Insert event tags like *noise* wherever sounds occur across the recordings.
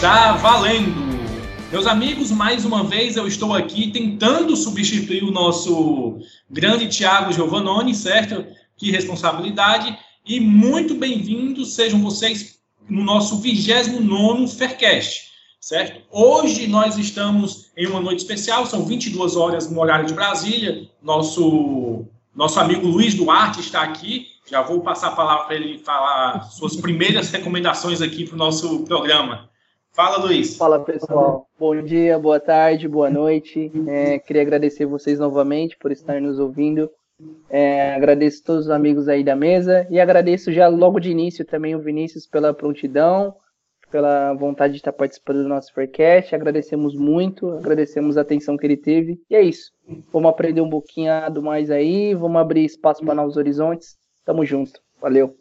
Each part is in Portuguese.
está valendo! Meus amigos, mais uma vez eu estou aqui tentando substituir o nosso grande Tiago Giovannoni, certo? Que responsabilidade! E muito bem-vindos sejam vocês no nosso 29 Faircast, certo? Hoje nós estamos em uma noite especial, são 22 horas no horário de Brasília. Nosso, nosso amigo Luiz Duarte está aqui. Já vou passar a palavra para ele falar suas primeiras recomendações aqui para o nosso programa. Fala, Luiz. Fala, pessoal. Bom dia, boa tarde, boa noite. É, queria agradecer vocês novamente por estar nos ouvindo. É, agradeço todos os amigos aí da mesa e agradeço já logo de início também o Vinícius pela prontidão, pela vontade de estar participando do nosso Faircast. Agradecemos muito, agradecemos a atenção que ele teve. E é isso. Vamos aprender um pouquinho mais aí, vamos abrir espaço para novos horizontes. Tamo junto. Valeu.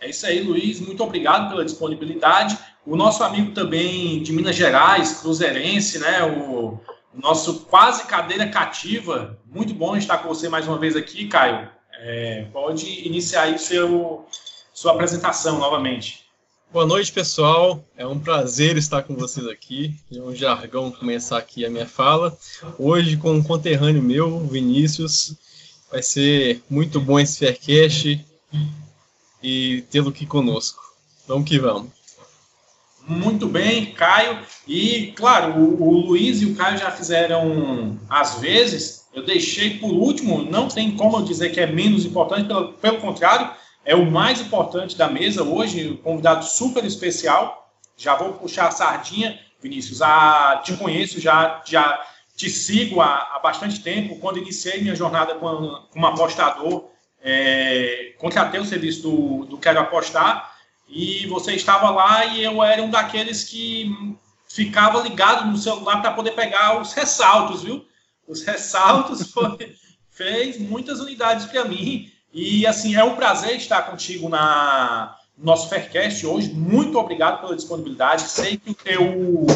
É isso aí, Luiz. Muito obrigado pela disponibilidade. O nosso amigo também de Minas Gerais, cruzeirense, né? O, nosso quase cadeira cativa. Muito bom estar com você mais uma vez aqui, Caio. É, pode iniciar aí seu, sua apresentação novamente. Boa noite, pessoal. É um prazer estar com vocês aqui. É um jargão começar aqui a minha fala. Hoje com um conterrâneo meu, Vinícius. Vai ser muito bom esse Faircast e tê-lo aqui conosco. Vamos que vamos. Muito bem, Caio. E, claro, o, o, Luiz e o Caio já fizeram às vezes. Eu deixei por último, não tem como eu dizer que é menos importante, pelo, pelo contrário, é o mais importante da mesa hoje, um convidado super especial. Já vou puxar a sardinha, Vinícius. Ah, te conheço, já, já te sigo há, há bastante tempo. Quando iniciei minha jornada como, como apostador, é, contratei o serviço do, do Quero Apostar e você estava lá e eu era um daqueles que ficava ligado no celular para poder pegar os ressaltos, viu? Os ressaltos foi, *laughs* fez muitas unidades para mim e assim é um prazer estar contigo na no nosso Faircast hoje. Muito obrigado pela disponibilidade. Sei que o teu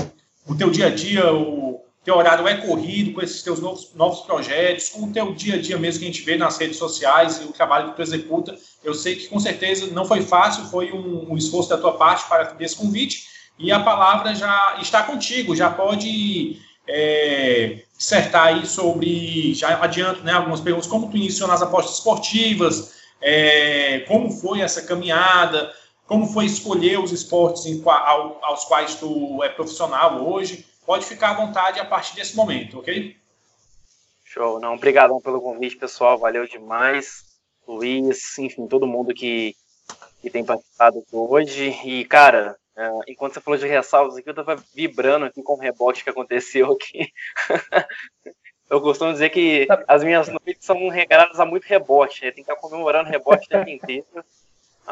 o teu dia a dia, o teu horário é corrido com esses teus novos, novos projetos, com o teu dia a dia mesmo que a gente vê nas redes sociais e o trabalho que tu executa. Eu sei que com certeza não foi fácil, foi um, um esforço da tua parte para esse convite. E a palavra já está contigo, já pode é, dissertar aí sobre, já adianto, né, algumas perguntas, como tu iniciou nas apostas esportivas, é, como foi essa caminhada, como foi escolher os esportes em, aos quais tu é profissional hoje, pode ficar à vontade a partir desse momento, ok? Show, não, obrigadão pelo convite, pessoal, valeu demais, Luiz, enfim, todo mundo que, que tem participado aqui hoje, e, cara, uh, enquanto você falou de ressalvas aqui, eu tava vibrando aqui com o rebote que aconteceu aqui, *laughs* eu costumo dizer que as minhas noites são regradas a muito rebote, né? tem que estar comemorando rebote o tempo inteiro, é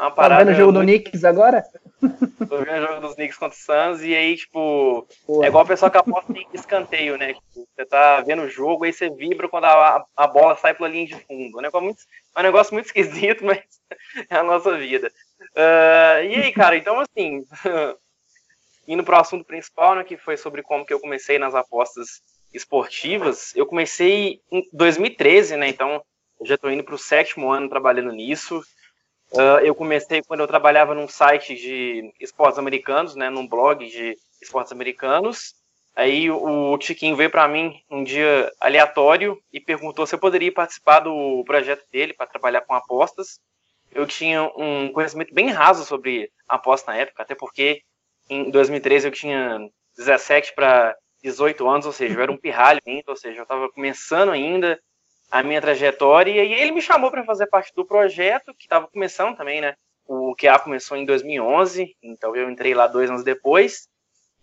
uma parada tá vendo o jogo do Knicks agora? *laughs* Tô vendo o jogo dos Knicks contra o Suns e aí, tipo, Porra. é igual o pessoal que aposta em escanteio, né? Tipo, você tá vendo o jogo, aí você vibra quando a, a bola sai pela linha de fundo. É um negócio muito, é um negócio muito *laughs* esquisito, mas é a nossa vida. Uh, e aí, cara, então assim, *laughs* indo pro assunto principal, né, que foi sobre como que eu comecei nas apostas esportivas, eu comecei em 2013, né? Então, eu já tô indo pro sétimo ano trabalhando nisso. Uh, eu comecei quando eu trabalhava num site de esportes americanos, né, num blog de esportes americanos. Aí o Tiquinho veio para mim um dia aleatório e perguntou se eu poderia participar do projeto dele para trabalhar com apostas. Eu tinha um conhecimento bem raso sobre aposta na época, até porque em 2013 eu tinha 17 para 18 anos, ou seja, eu era um pirralho ainda, ou seja, eu estava começando ainda, a minha trajetória, e ele me chamou para fazer parte do projeto, que estava começando também, né? O QA começou em 2011, então eu entrei lá dois anos depois,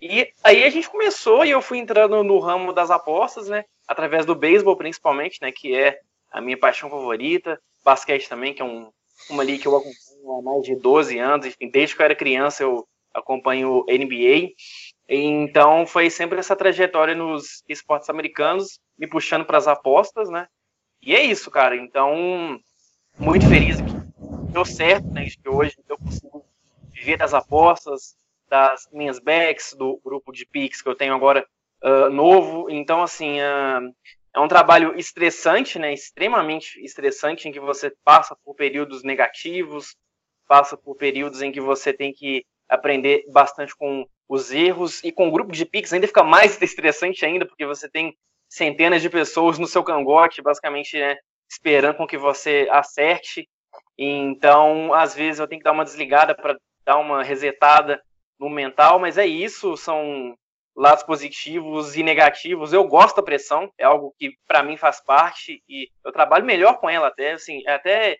e aí a gente começou e eu fui entrando no ramo das apostas, né? Através do beisebol, principalmente, né? Que é a minha paixão favorita, basquete também, que é um, uma liga que eu acompanho há mais de 12 anos, enfim, desde que eu era criança eu acompanho NBA, então foi sempre essa trajetória nos esportes americanos, me puxando para as apostas, né? E é isso, cara. Então, muito feliz que deu certo, né? Que hoje eu consigo viver das apostas, das minhas backs, do grupo de Pix que eu tenho agora uh, novo. Então, assim, uh, é um trabalho estressante, né? Extremamente estressante, em que você passa por períodos negativos, passa por períodos em que você tem que aprender bastante com os erros, e com grupo de Pix ainda fica mais *laughs* estressante ainda, porque você tem centenas de pessoas no seu cangote, basicamente, né, esperando com que você acerte. Então, às vezes eu tenho que dar uma desligada para dar uma resetada no mental, mas é isso, são lados positivos e negativos. Eu gosto da pressão, é algo que para mim faz parte e eu trabalho melhor com ela até, assim, é até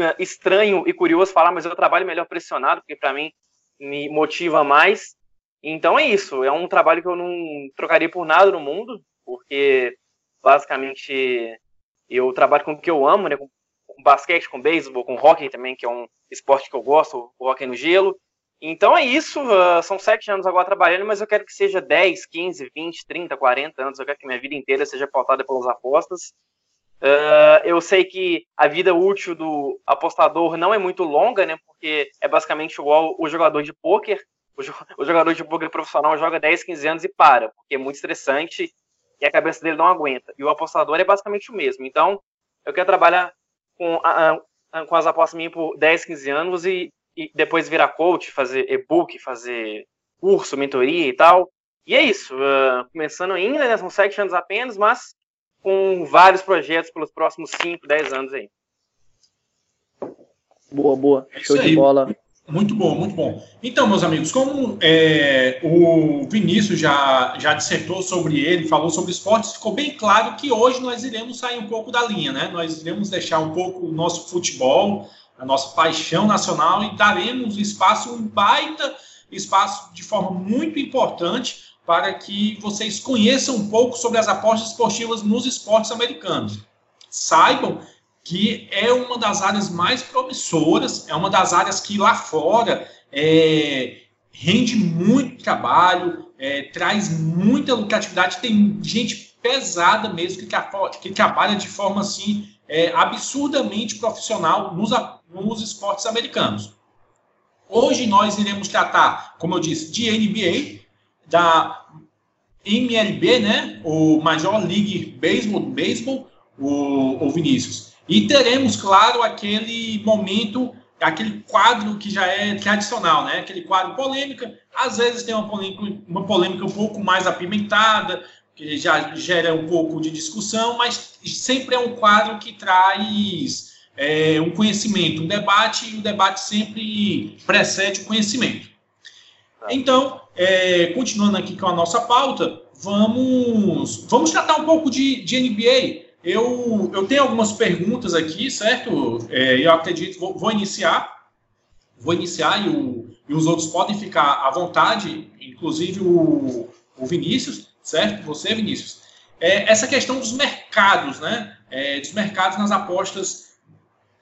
é, estranho e curioso falar, mas eu trabalho melhor pressionado, porque para mim me motiva mais. Então é isso, é um trabalho que eu não trocaria por nada no mundo, porque basicamente eu trabalho com o que eu amo, né, com basquete, com beisebol, com hockey também, que é um esporte que eu gosto, o hockey no gelo. Então é isso, uh, são sete anos agora trabalhando, mas eu quero que seja 10, 15, 20, 30, 40 anos, eu quero que minha vida inteira seja pautada pelas apostas. Uh, eu sei que a vida útil do apostador não é muito longa, né? Porque é basicamente igual o jogador de pôquer. O, *laughs* o jogador de pôquer profissional joga 10, 15 anos e para, porque é muito estressante e a cabeça dele não aguenta. E o apostador é basicamente o mesmo. Então, eu quero trabalhar com, a, a, com as apostas minhas por 10, 15 anos e, e depois virar coach, fazer e-book, fazer curso, mentoria e tal. E é isso. Uh, começando ainda, né, são sete anos apenas, mas com vários projetos pelos próximos 5, 10 anos aí. Boa, boa. É Show de bola. Muito bom, muito bom. Então, meus amigos, como é, o Vinícius já, já dissertou sobre ele, falou sobre esportes, ficou bem claro que hoje nós iremos sair um pouco da linha, né? Nós iremos deixar um pouco o nosso futebol, a nossa paixão nacional e daremos espaço, um baita espaço de forma muito importante para que vocês conheçam um pouco sobre as apostas esportivas nos esportes americanos. Saibam que é uma das áreas mais promissoras, é uma das áreas que lá fora é, rende muito trabalho, é, traz muita lucratividade, tem gente pesada mesmo que, que trabalha de forma assim é, absurdamente profissional nos, nos esportes americanos. Hoje nós iremos tratar, como eu disse, de NBA, da MLB, né? O Major League Baseball, baseball o, o Vinícius. E teremos, claro, aquele momento, aquele quadro que já é tradicional, né? Aquele quadro polêmica. Às vezes tem uma polêmica, uma polêmica um pouco mais apimentada, que já gera um pouco de discussão, mas sempre é um quadro que traz é, um conhecimento, um debate, e o debate sempre precede o conhecimento. Então, é, continuando aqui com a nossa pauta, vamos, vamos tratar um pouco de, de NBA. Eu, eu tenho algumas perguntas aqui, certo? É, eu acredito, vou, vou, iniciar. Vou iniciar e, o, e, os outros podem ficar à vontade, inclusive o, o Vinícius, certo? Você, Vinícius. É, essa questão dos mercados, né? É, dos mercados nas apostas,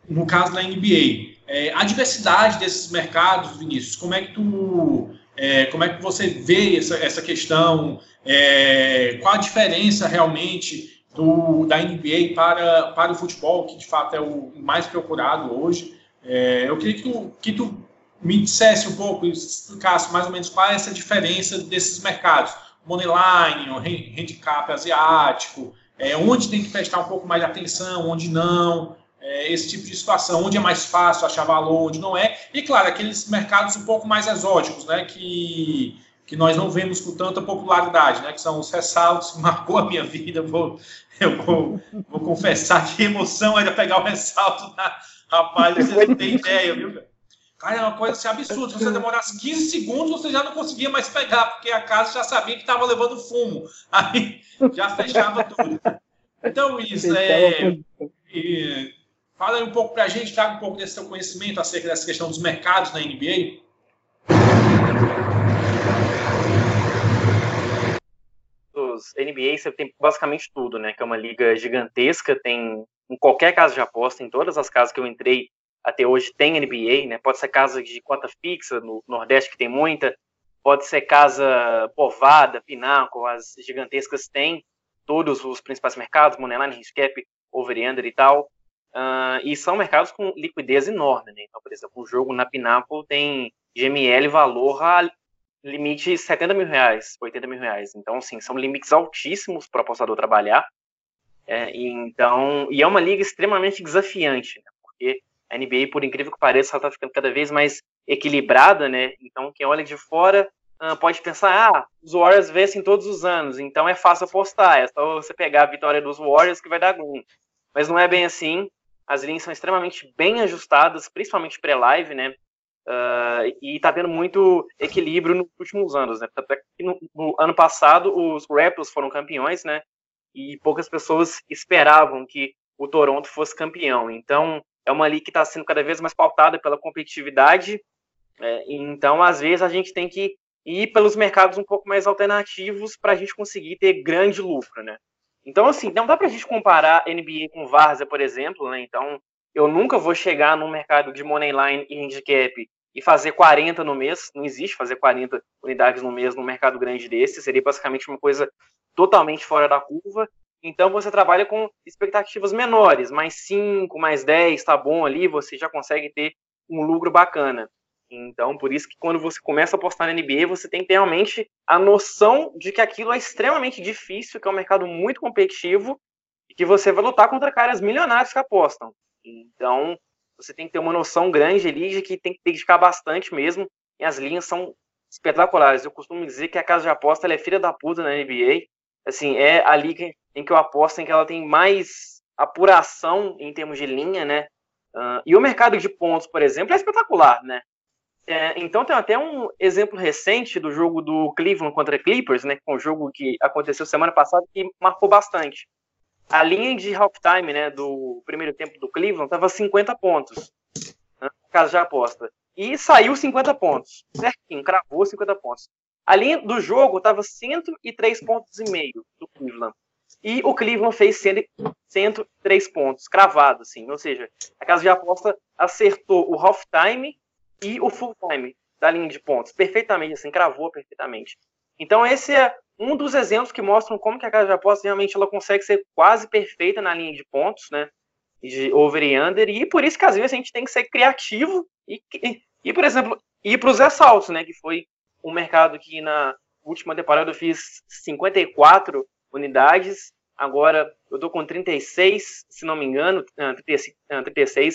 no caso da NBA. É, a diversidade desses mercados, Vinícius, como é que tu é, como é que você vê essa, essa questão? É, qual a diferença realmente do, da NBA para, para o futebol, que de fato é o mais procurado hoje? É, eu queria que tu, que tu me dissesse um pouco, explicasse mais ou menos qual é essa diferença desses mercados. Moneyline, handicap asiático, é, onde tem que prestar um pouco mais de atenção, onde não, é, esse tipo de situação, onde é mais fácil achar valor, onde não é. E, claro, aqueles mercados um pouco mais exóticos, né, que, que nós não vemos com tanta popularidade, né, que são os ressaltos, que *laughs* marcou a minha vida. Vou, eu vou, vou confessar que emoção era pegar o ressalto na. Rapaz, você não tem ideia, viu, cara? Cara, é uma coisa assim, absurda. Se você demorasse 15 segundos, você já não conseguia mais pegar, porque a casa já sabia que estava levando fumo. Aí já fechava tudo. Então, isso é. Fala aí um pouco para a gente, traga um pouco desse seu conhecimento acerca dessa questão dos mercados na NBA. NBA você tem basicamente tudo, né? Que é uma liga gigantesca, tem em qualquer casa de aposta, em todas as casas que eu entrei até hoje tem NBA, né? Pode ser casa de cota fixa no Nordeste que tem muita, pode ser casa Povada, Pinaco, as gigantescas têm todos os principais mercados, Moneyline, Handicap, Over-Under e tal. Uh, e são mercados com liquidez enorme, né? Então, por exemplo, o jogo na Pinnacle tem GML valor a limite 70 mil reais, 80 mil reais. Então, assim, são limites altíssimos para o apostador trabalhar. É, e, então, e é uma liga extremamente desafiante, né? porque a NBA, por incrível que pareça, está ficando cada vez mais equilibrada, né? Então, quem olha de fora uh, pode pensar, ah, os Warriors vencem todos os anos, então é fácil apostar, é só você pegar a vitória dos Warriors que vai dar algum. Mas não é bem assim. As linhas são extremamente bem ajustadas, principalmente pré-live, né? Uh, e tá tendo muito equilíbrio nos últimos anos, né? No, no, ano passado, os Raptors foram campeões, né? E poucas pessoas esperavam que o Toronto fosse campeão. Então, é uma liga que está sendo cada vez mais pautada pela competitividade. É, então, às vezes, a gente tem que ir pelos mercados um pouco mais alternativos para a gente conseguir ter grande lucro, né? Então, assim, não dá para a gente comparar NBA com Várzea, por exemplo, né? Então, eu nunca vou chegar no mercado de money line e handicap e fazer 40 no mês. Não existe fazer 40 unidades no mês no mercado grande desse. Seria basicamente uma coisa totalmente fora da curva. Então, você trabalha com expectativas menores, mais 5, mais 10, tá bom ali, você já consegue ter um lucro bacana. Então, por isso que quando você começa a apostar na NBA, você tem que ter realmente a noção de que aquilo é extremamente difícil, que é um mercado muito competitivo e que você vai lutar contra caras milionários que apostam. Então, você tem que ter uma noção grande ali de que tem que dedicar bastante mesmo, e as linhas são espetaculares. Eu costumo dizer que a casa de aposta é filha da puta na NBA. Assim, é a liga em que eu aposto em que ela tem mais apuração em termos de linha, né? Uh, e o mercado de pontos, por exemplo, é espetacular, né? É, então tem até um exemplo recente do jogo do Cleveland contra Clippers, né, um jogo que aconteceu semana passada que marcou bastante. A linha de halftime, né, do primeiro tempo do Cleveland estava 50 pontos, né, caso de aposta. E saiu 50 pontos, certinho, cravou 50 pontos. A linha do jogo estava 103 pontos e meio do Cleveland. E o Cleveland fez 103 pontos, cravado, assim. Ou seja, a casa de aposta acertou o halftime e o full time da linha de pontos, perfeitamente, assim, cravou perfeitamente. Então esse é um dos exemplos que mostram como que a casa de apostas realmente ela consegue ser quase perfeita na linha de pontos, né, de over e under, e por isso que às vezes a gente tem que ser criativo e, e, e por exemplo, ir para os assaltos, né, que foi um mercado que na última temporada eu fiz 54 unidades, agora eu tô com 36, se não me engano, 36 ah,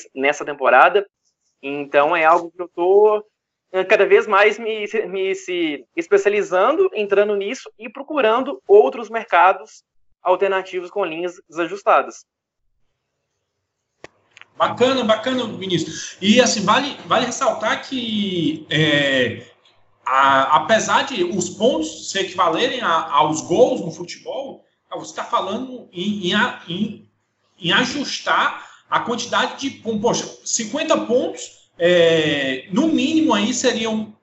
ah, nessa temporada, então é algo que eu eh, cada vez mais me, me se especializando, entrando nisso e procurando outros mercados alternativos com linhas desajustadas. Bacana, bacana, Vinícius. E assim, vale, vale ressaltar que é, a, apesar de os pontos se equivalerem a, aos gols no futebol, você está falando em, em, em, em ajustar a quantidade de, poxa, 50 pontos, é, no mínimo aí seriam,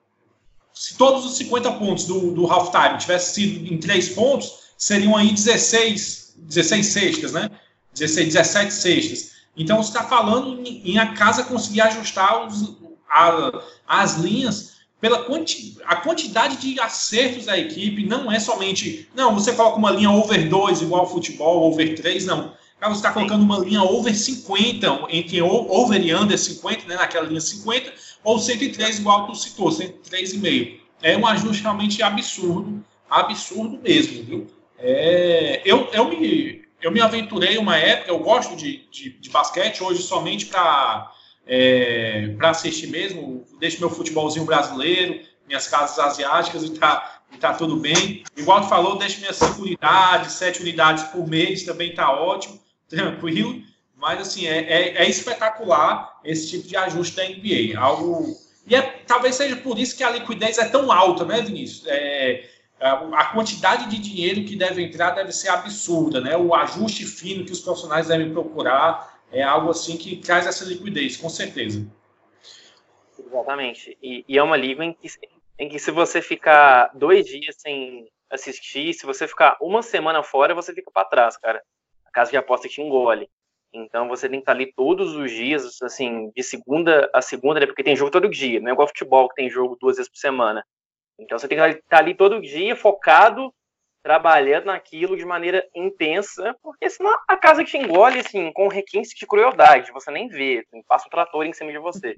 se todos os 50 pontos do, do halftime tivessem sido em 3 pontos, seriam aí 16, 16 sextas, né? 16, 17 sextas. Então você está falando em, em, a casa conseguir ajustar os, a, as linhas pela quanti, a quantidade de acertos da equipe, não é somente, não, você coloca uma linha over 2 igual ao futebol, over 3, não você está colocando uma linha over 50, entre over e under 50, né, naquela linha 50, ou 103, igual tu citou, 103,5. É um ajuste realmente absurdo, absurdo mesmo, viu? É, eu, eu, me, eu me aventurei uma época, eu gosto de, de, de basquete, hoje somente para é, assistir mesmo, deixo meu futebolzinho brasileiro, minhas casas asiáticas e tá, e tá tudo bem. Igual tu falou, deixo minhas 5 unidades, 7 unidades por mês, também tá ótimo tranquilo, mas assim, é, é, é, espetacular esse tipo de ajuste da NBA. Algo. E é, talvez seja por isso que a liquidez é tão alta, né, Vinícius? É, a quantidade de dinheiro que deve entrar deve ser absurda, né? O ajuste fino que os profissionais devem procurar é algo assim que traz essa liquidez, com certeza. Exatamente. E, e é uma liga em que, em que se você ficar dois dias sem assistir, se você ficar uma semana fora, você fica para trás, cara a casa de aposta te engole. Então você tem que estar ali todos os dias, assim, de segunda a segunda, né? porque tem jogo todo dia, não é igual futebol que tem jogo duas vezes por semana. Então você tem que estar ali todo dia, focado, trabalhando naquilo de maneira intensa, porque senão a casa te engole, assim, com requinte de crueldade, você nem vê, passa um trator em cima de você.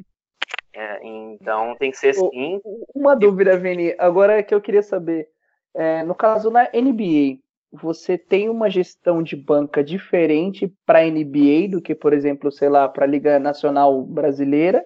É, então tem que ser assim. Uma dúvida, Vini, agora é que eu queria saber. É, no caso na NBA, você tem uma gestão de banca diferente para a NBA do que, por exemplo, sei lá, para a Liga Nacional Brasileira?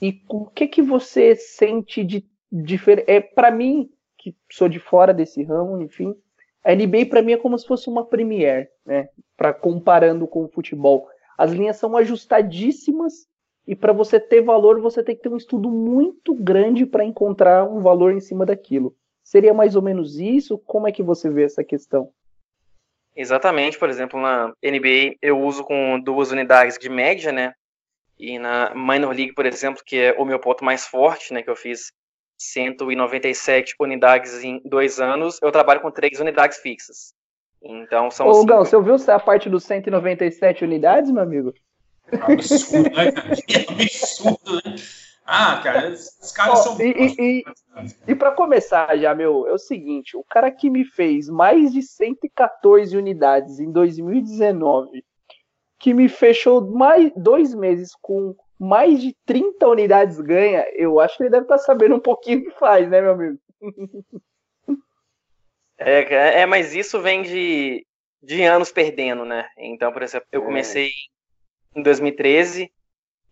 E o que que você sente de diferente. É, para mim, que sou de fora desse ramo, enfim, a NBA para mim é como se fosse uma Premier, né? Para comparando com o futebol. As linhas são ajustadíssimas e para você ter valor, você tem que ter um estudo muito grande para encontrar um valor em cima daquilo. Seria mais ou menos isso? Como é que você vê essa questão? Exatamente, por exemplo, na NBA eu uso com duas unidades de média, né? E na Minor League, por exemplo, que é o meu ponto mais forte, né, que eu fiz 197 unidades em dois anos, eu trabalho com três unidades fixas. Então são. Ô, cinco... Gão, você ouviu a parte dos 197 unidades, meu amigo? É absurdo, né, cara? *laughs* É absurdo, né? Ah, cara, os caras oh, são. E, e, e para começar já, meu, é o seguinte: o cara que me fez mais de 114 unidades em 2019, que me fechou mais dois meses com mais de 30 unidades ganha, eu acho que ele deve estar tá sabendo um pouquinho o que faz, né, meu amigo? *laughs* É, é, mas isso vem de, de anos perdendo, né? Então, por exemplo, eu é. comecei em 2013,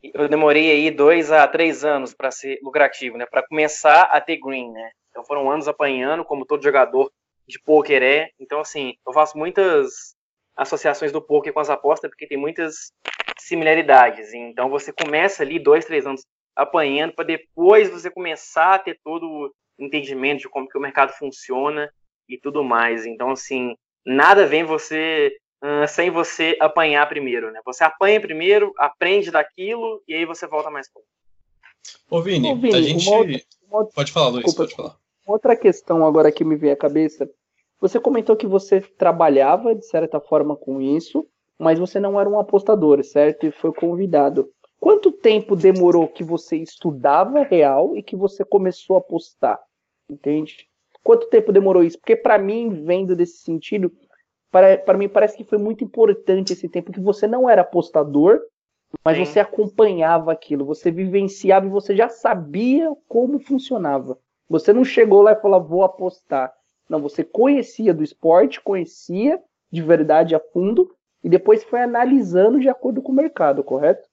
eu demorei aí dois a três anos para ser lucrativo, né? Para começar a ter green, né? Então foram anos apanhando, como todo jogador de poker é. Então, assim, eu faço muitas associações do poker com as apostas, porque tem muitas similaridades. Então você começa ali dois, três anos apanhando, para depois você começar a ter todo o entendimento de como que o mercado funciona e tudo mais. Então, assim, nada vem você uh, sem você apanhar primeiro, né? Você apanha primeiro, aprende daquilo e aí você volta mais pouco. Ô Vini, Ô, Vini a gente... Outra, outra... Pode falar, Luiz, Desculpa, pode falar. Outra questão agora que me veio à cabeça. Você comentou que você trabalhava, de certa forma, com isso, mas você não era um apostador, certo? E foi convidado. Quanto tempo demorou que você estudava real e que você começou a apostar? Entende? Quanto tempo demorou isso? Porque para mim, vendo desse sentido, para, para mim parece que foi muito importante esse tempo que você não era apostador, mas Sim. você acompanhava aquilo, você vivenciava e você já sabia como funcionava. Você não chegou lá e falou, vou apostar. Não, você conhecia do esporte, conhecia de verdade a fundo e depois foi analisando de acordo com o mercado, correto?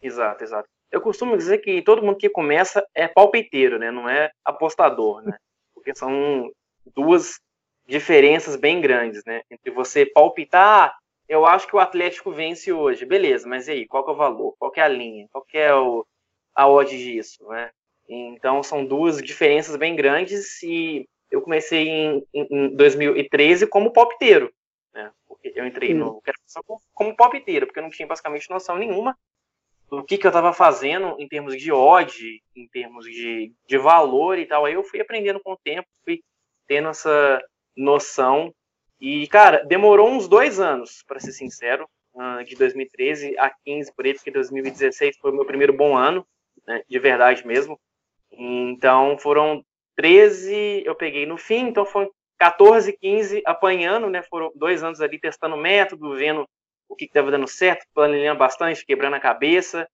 Exato, exato. Eu costumo dizer que todo mundo que começa é palpiteiro, né? Não é apostador, né? Porque são duas diferenças bem grandes, né? Entre você palpitar, ah, eu acho que o Atlético vence hoje, beleza, mas e aí, qual é o valor? Qual é a linha? Qual é o, a odd disso, né? Então, são duas diferenças bem grandes e eu comecei em, em 2013 como palpiteiro, né? Porque eu entrei no como palpiteiro, porque eu não tinha basicamente noção nenhuma do que, que eu estava fazendo em termos de odd, em termos de, de valor e tal. Aí eu fui aprendendo com o tempo, fui tendo essa noção. E, cara, demorou uns dois anos, para ser sincero, ah, de 2013 a 15 por aí, porque 2016 foi o meu primeiro bom ano, né, de verdade mesmo. Então foram 13, eu peguei no fim, então foram 14, 15 apanhando, né? Foram dois anos ali testando método, vendo o que estava dando certo, planejando bastante, quebrando a cabeça,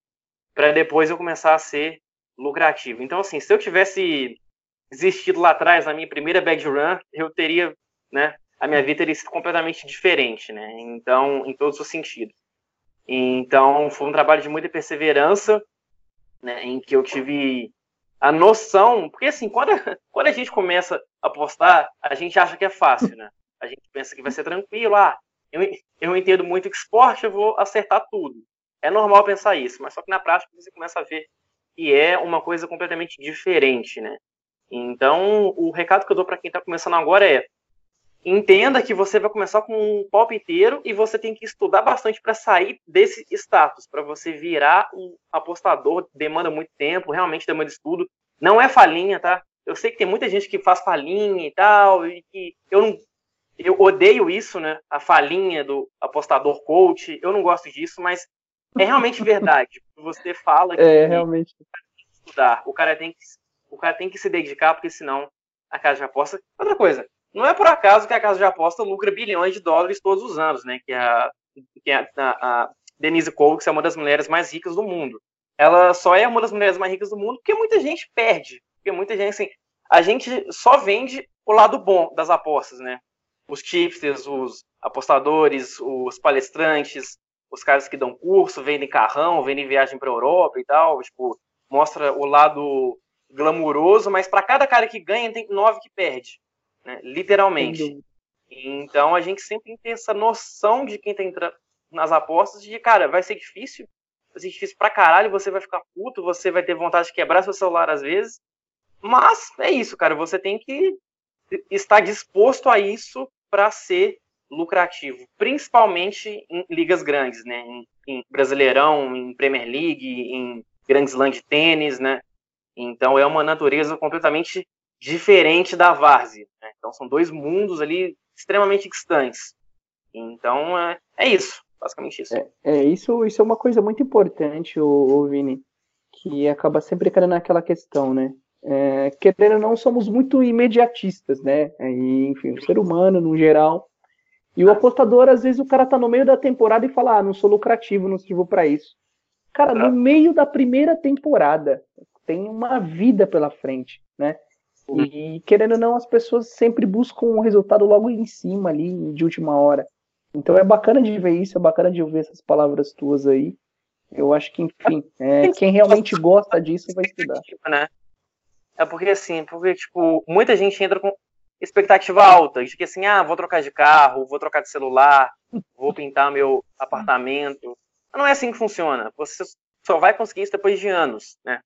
para depois eu começar a ser lucrativo. Então, assim, se eu tivesse desistido lá atrás, na minha primeira bad run, eu teria, né, a minha vida teria sido completamente diferente, né, então, em todos os sentidos. Então, foi um trabalho de muita perseverança, né, em que eu tive a noção, porque assim, quando a, *laughs* quando a gente começa a apostar, a gente acha que é fácil, né, a gente pensa que vai ser tranquilo, ah, eu, eu entendo muito que esporte, eu vou acertar tudo. É normal pensar isso, mas só que na prática você começa a ver que é uma coisa completamente diferente, né? Então, o recado que eu dou para quem está começando agora é: entenda que você vai começar com um palpiteiro e você tem que estudar bastante para sair desse status, para você virar um apostador. Demanda muito tempo, realmente demanda estudo. Não é falinha, tá? Eu sei que tem muita gente que faz falinha e tal, e que eu não. Eu odeio isso, né? A falinha do apostador coach. Eu não gosto disso, mas é realmente verdade. *laughs* Você fala que é, realmente. o cara tem que estudar, o cara tem que o cara tem que se dedicar, porque senão a casa de aposta. Outra coisa, não é por acaso que a casa de aposta lucra bilhões de dólares todos os anos, né? Que é a, que é a, a Denise Coates é uma das mulheres mais ricas do mundo. Ela só é uma das mulheres mais ricas do mundo porque muita gente perde. Porque muita gente, assim, a gente só vende o lado bom das apostas, né? Os tipsters, os apostadores, os palestrantes, os caras que dão curso, vendem carrão, vendem viagem para Europa e tal, tipo, mostra o lado glamuroso, mas para cada cara que ganha, tem nove que perde, né? literalmente. Então a gente sempre tem que ter essa noção de quem tá entrando nas apostas de, cara, vai ser difícil, vai ser difícil pra caralho, você vai ficar puto, você vai ter vontade de quebrar seu celular às vezes, mas é isso, cara, você tem que estar disposto a isso para ser lucrativo, principalmente em ligas grandes, né? Em, em, Brasileirão, em Premier League, em grandes Slam de tênis, né? Então é uma natureza completamente diferente da várzea. Né? Então são dois mundos ali extremamente distantes. Então é, é isso, basicamente isso. É, é, isso. Isso é uma coisa muito importante, o, o Vini, que acaba sempre caindo naquela questão, né? É, querendo ou não, somos muito imediatistas, né? E, enfim, o ser humano, no geral, e o apostador, às vezes, o cara tá no meio da temporada e fala: ah, não sou lucrativo, não sirvo para isso. Cara, no meio da primeira temporada, tem uma vida pela frente, né? E querendo ou não, as pessoas sempre buscam um resultado logo em cima ali, de última hora. Então é bacana de ver isso, é bacana de ouvir essas palavras tuas aí. Eu acho que, enfim, é, quem realmente gosta disso vai estudar. Né? É porque assim, porque, tipo, muita gente entra com expectativa alta, de que assim, ah, vou trocar de carro, vou trocar de celular, vou pintar meu apartamento. Não é assim que funciona. Você só vai conseguir isso depois de anos, né?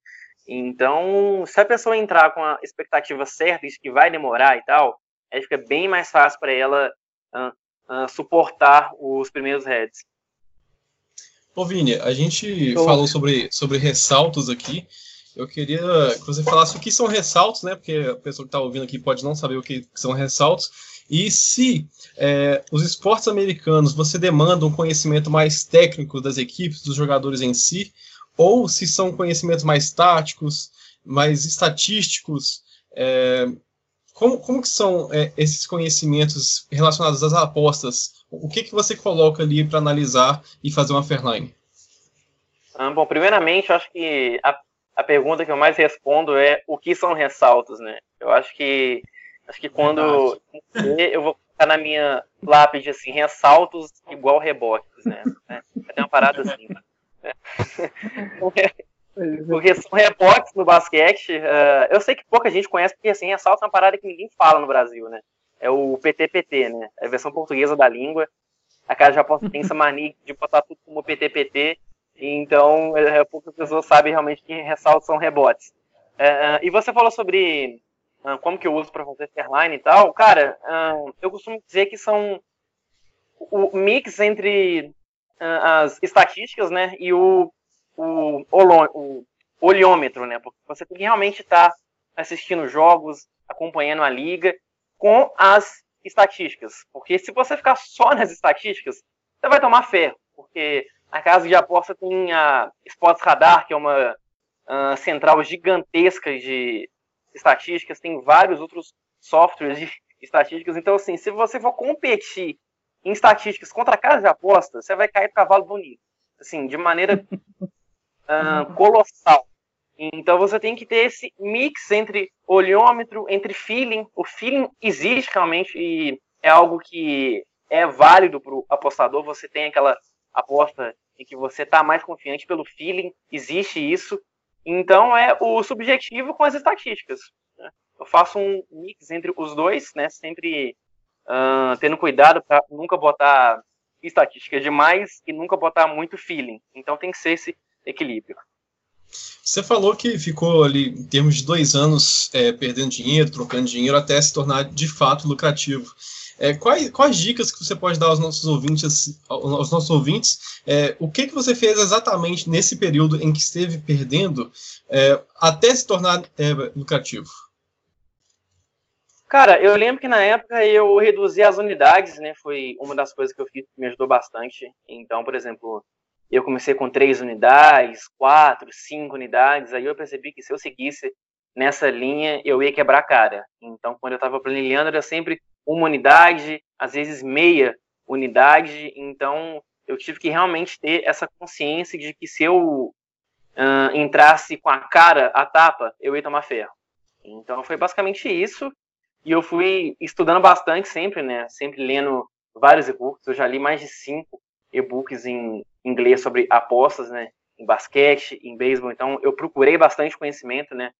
Então, se a pessoa entrar com a expectativa certa de que vai demorar e tal, aí fica bem mais fácil para ela uh, uh, suportar os primeiros heads. Ô Vini, a gente falou sobre, sobre ressaltos aqui, eu queria que você falasse o que são ressaltos, né? Porque a pessoa que está ouvindo aqui pode não saber o que são ressaltos. E se é, os esportes americanos você demanda um conhecimento mais técnico das equipes, dos jogadores em si, ou se são conhecimentos mais táticos, mais estatísticos, é, como, como que são é, esses conhecimentos relacionados às apostas? O que, que você coloca ali para analisar e fazer uma Fairline? Ah, bom, primeiramente, eu acho que a a pergunta que eu mais respondo é o que são ressaltos, né? Eu acho que acho que quando eu vou colocar na minha lápide assim, ressaltos igual rebotes, né? É, uma parada assim. Né? *laughs* Porque são rebotes no basquete. Uh, eu sei que pouca gente conhece, porque assim, ressalto é uma parada que ninguém fala no Brasil, né? É o PTPT, né? É a versão portuguesa da língua. A casa já tem essa *laughs* mania de botar tudo como PTPT. Então, é, poucas pessoas sabem realmente que ressaltos são rebotes. É, e você falou sobre uh, como que eu uso para fazer Fairline e tal. Cara, uh, eu costumo dizer que são o mix entre as estatísticas né, e o, o, o, olhômetro, né? Porque você tem que realmente estar tá assistindo jogos, acompanhando a liga com as estatísticas. Porque se você ficar só *laughs* nas estatísticas, você vai tomar ferro. Porque a casa de aposta tem a Sports Radar, que é uma uh, central gigantesca de estatísticas, tem vários outros softwares de *laughs* estatísticas. Então, assim, se você for competir em estatísticas contra a casa de aposta, você vai cair do cavalo bonito. Assim, de maneira uh, *laughs* colossal. Então você tem que ter esse mix entre olhômetro, entre feeling. O feeling existe realmente e é algo que é válido para o apostador. Você tem aquela aposta em que você está mais confiante pelo feeling, existe isso. Então é o subjetivo com as estatísticas. Né? Eu faço um mix entre os dois, né? Sempre uh, tendo cuidado para nunca botar estatística demais e nunca botar muito feeling. Então tem que ser esse equilíbrio. Você falou que ficou ali, em termos de dois anos, é, perdendo dinheiro, trocando dinheiro, até se tornar de fato lucrativo. É, quais, quais dicas que você pode dar aos nossos ouvintes, aos nossos ouvintes? É, o que, que você fez exatamente nesse período em que esteve perdendo é, até se tornar é, lucrativo? Cara, eu lembro que na época eu reduzi as unidades, né? Foi uma das coisas que eu fiz que me ajudou bastante. Então, por exemplo, eu comecei com três unidades, quatro, cinco unidades. Aí eu percebi que se eu seguisse nessa linha, eu ia quebrar a cara. Então, quando eu estava planilhando, era sempre uma unidade, às vezes meia unidade. Então, eu tive que realmente ter essa consciência de que se eu uh, entrasse com a cara a tapa, eu ia tomar ferro. Então, foi basicamente isso. E eu fui estudando bastante sempre, né? Sempre lendo vários e-books. Eu já li mais de cinco e-books em inglês sobre apostas, né? Em basquete, em beisebol. Então, eu procurei bastante conhecimento, né?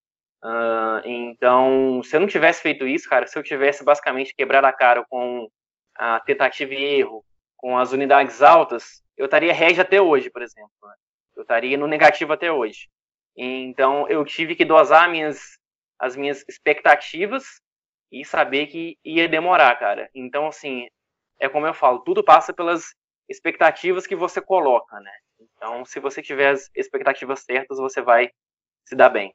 Uh, então, se eu não tivesse feito isso, cara, se eu tivesse basicamente quebrado a cara com a tentativa e erro, com as unidades altas, eu estaria rege até hoje, por exemplo. Né? Eu estaria no negativo até hoje. Então, eu tive que dosar minhas, as minhas expectativas e saber que ia demorar, cara. Então, assim, é como eu falo, tudo passa pelas expectativas que você coloca, né? Então, se você tiver as expectativas certas, você vai se dar bem.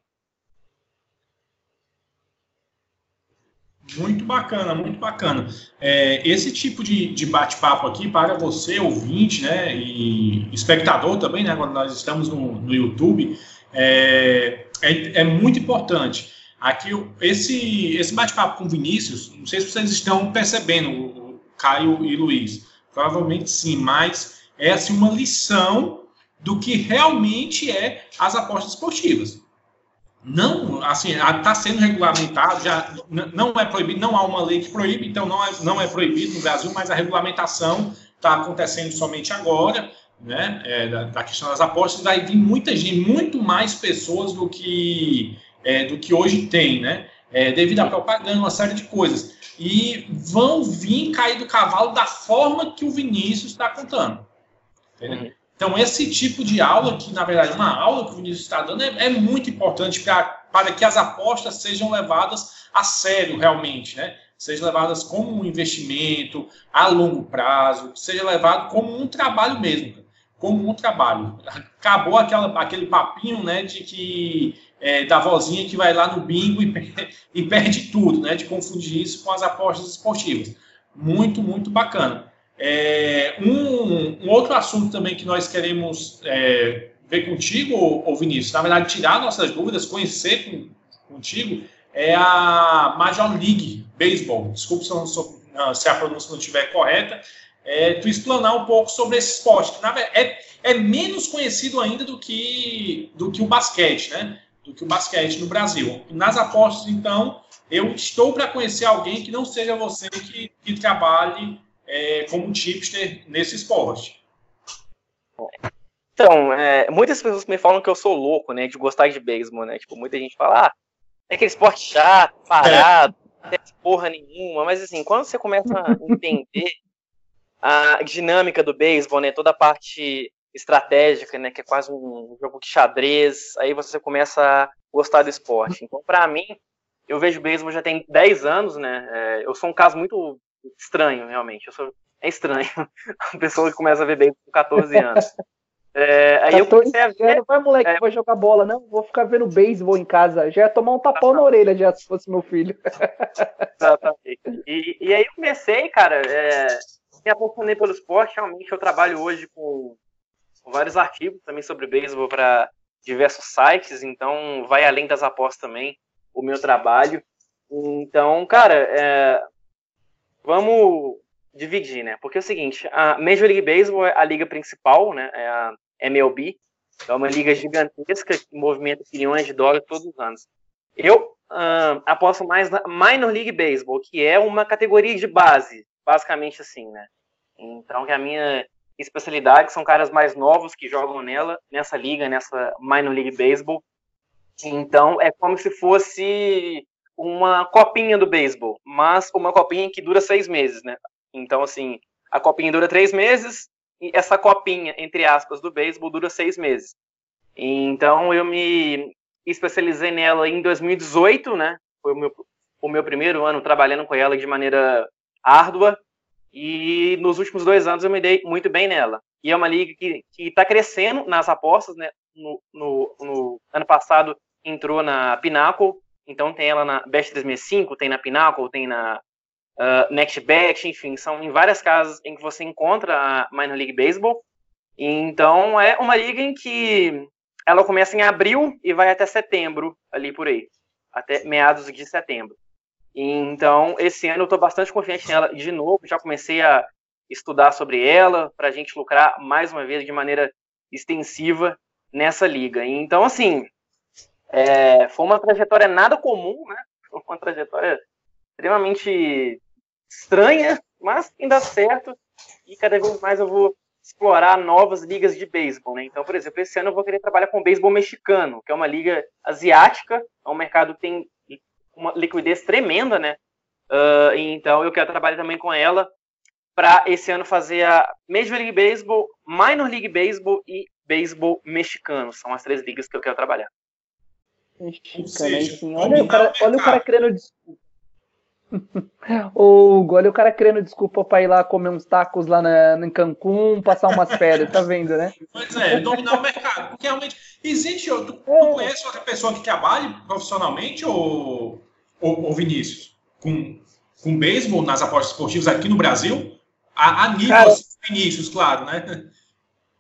Muito bacana, muito bacana. É, esse tipo de, de bate-papo aqui para você, ouvinte, né, e espectador também, né, quando nós estamos no, no YouTube, é, é, é, muito importante. Aqui, esse, esse bate-papo com Vinícius, não sei se vocês estão percebendo, o Caio e Luiz, provavelmente sim, mas é assim, uma lição do que realmente é as apostas esportivas. Não, assim, está sendo regulamentado, já não é proibido, não há uma lei que proíbe, então não é, não é proibido no Brasil, mas a regulamentação está acontecendo somente agora, né, é, da, da, questão das apostas, vai vir muita gente, muito mais pessoas do que, é, do que hoje tem, né, é, devido à propaganda, uma série de coisas, e vão vir cair do cavalo da forma que o Vinícius está contando? Uhum. Então, esse tipo de aula, que na verdade é uma aula que o Vinícius está dando, é, é muito importante pra, para que as apostas sejam levadas a sério, realmente, né? Sejam levadas como um investimento a longo prazo, seja levado como um trabalho mesmo, como um trabalho. Acabou aquela, aquele papinho, né, de que é, da vozinha que vai lá no bingo e, *laughs* e perde tudo, né? De confundir isso com as apostas esportivas. Muito, muito bacana. É, um, um, outro assunto também que nós queremos é, ver contigo, ô Vinícius, na verdade, tirar nossas dúvidas, conhecer com, contigo, é a Major League Baseball. Desculpe se, não, se a pronúncia não estiver correta. É, tu explanar um pouco sobre esse esporte, que na é, é menos conhecido ainda do que, do que o basquete, né? Do que o basquete no Brasil. Nas apostas, então, eu estou para conhecer alguém que não seja você que, que trabalhe é, como tipster nesse esporte. Então, é, muitas pessoas me falam que eu sou louco, né, de gostar de beisebol, né? Tipo, muita gente fala, ah, é aquele esporte chato, parado, não tem porra nenhuma, mas assim, quando você começa a entender a dinâmica do beisebol, né, toda a parte estratégica, né, que é quase um jogo de xadrez, aí você começa a gostar do esporte. Então, para mim, eu vejo beisebol já tem 10 anos, né, é, eu sou um caso muito estranho, realmente. Eu sou, é estranho. *laughs* A pessoa que começa a ver bem com 14 anos. É, aí eu comecei a ver. Não vai, moleque, é, vai jogar bola, não. Vou ficar vendo beisebol em casa. Já ia tomar um tapão na orelha já se fosse meu filho. *laughs* Exatamente. E, e aí eu comecei, cara, é, me apaixonei pelo esporte. Realmente eu trabalho hoje com vários artigos também sobre beisebol para diversos sites, então vai além das apostas também o meu trabalho. Então, cara, é, vamos dividir, né? Porque é o seguinte, a Major League Baseball é a liga principal, né? É a MLB. É uma liga gigantesca que movimenta bilhões de dólares todos os anos. Eu uh, aposto mais na Minor League Baseball, que é uma categoria de base, basicamente assim, né? Então, que a minha especialidade são caras mais novos que jogam nela, nessa liga, nessa Minor League Baseball. Então, é como se fosse uma copinha do beisebol, mas uma copinha que dura seis meses, né? Então, assim, a copinha dura três meses e essa copinha, entre aspas, do beisebol dura seis meses. Então, eu me especializei nela em 2018, né? Foi o meu, o meu primeiro ano trabalhando com ela de maneira árdua e nos últimos dois anos eu me dei muito bem nela. E é uma liga que está crescendo nas apostas, né? No, no, no ano passado entrou na Pinnacle, então tem ela na Best 365, tem na Pinnacle, tem na uh, NextBet, enfim, são em várias casas em que você encontra a Minor League Baseball. Então é uma liga em que ela começa em abril e vai até setembro, ali por aí, até meados de setembro. Então, esse ano eu estou bastante confiante nela de novo, já comecei a estudar sobre ela, para a gente lucrar mais uma vez de maneira extensiva nessa liga. Então, assim, é, foi uma trajetória nada comum, né? Foi uma trajetória extremamente estranha, mas ainda certo. E cada vez mais eu vou explorar novas ligas de beisebol, né? Então, por exemplo, esse ano eu vou querer trabalhar com beisebol mexicano, que é uma liga asiática, é um mercado que tem uma liquidez tremenda, né? Uh, então eu quero trabalhar também com ela para esse ano fazer a Major League Baseball, Minor League Baseball e Baseball mexicano. São as três ligas que eu quero trabalhar. Mexicano, sim. Olha, o cara, olha o cara querendo desculpa. Ou olha o cara querendo desculpa para ir lá comer uns tacos lá na, em Cancún, passar umas férias, tá vendo, né? Pois é, dominar o mercado. Porque realmente existe. Tu, tu é. conhece outra pessoa que trabalhe profissionalmente, ou, ou, ou Vinícius? Com, com beisebol nas apostas esportivas aqui no Brasil? A, a nível cara, Vinícius, claro, né?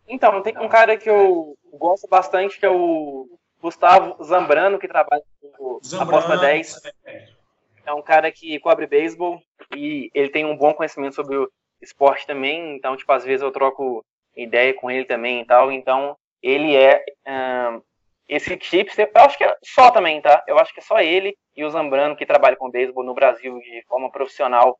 Então, tem um cara que eu gosto bastante, que é o Gustavo Zambrano, que trabalha com Zambrano, Aposta 10. É. é um cara que cobre beisebol e ele tem um bom conhecimento sobre o esporte também, então, tipo, às vezes eu troco ideia com ele também e tal, então ele é esse chips, eu acho que é só também, tá? Eu acho que é só ele e o Zambrano que trabalha com beisebol no Brasil de forma profissional.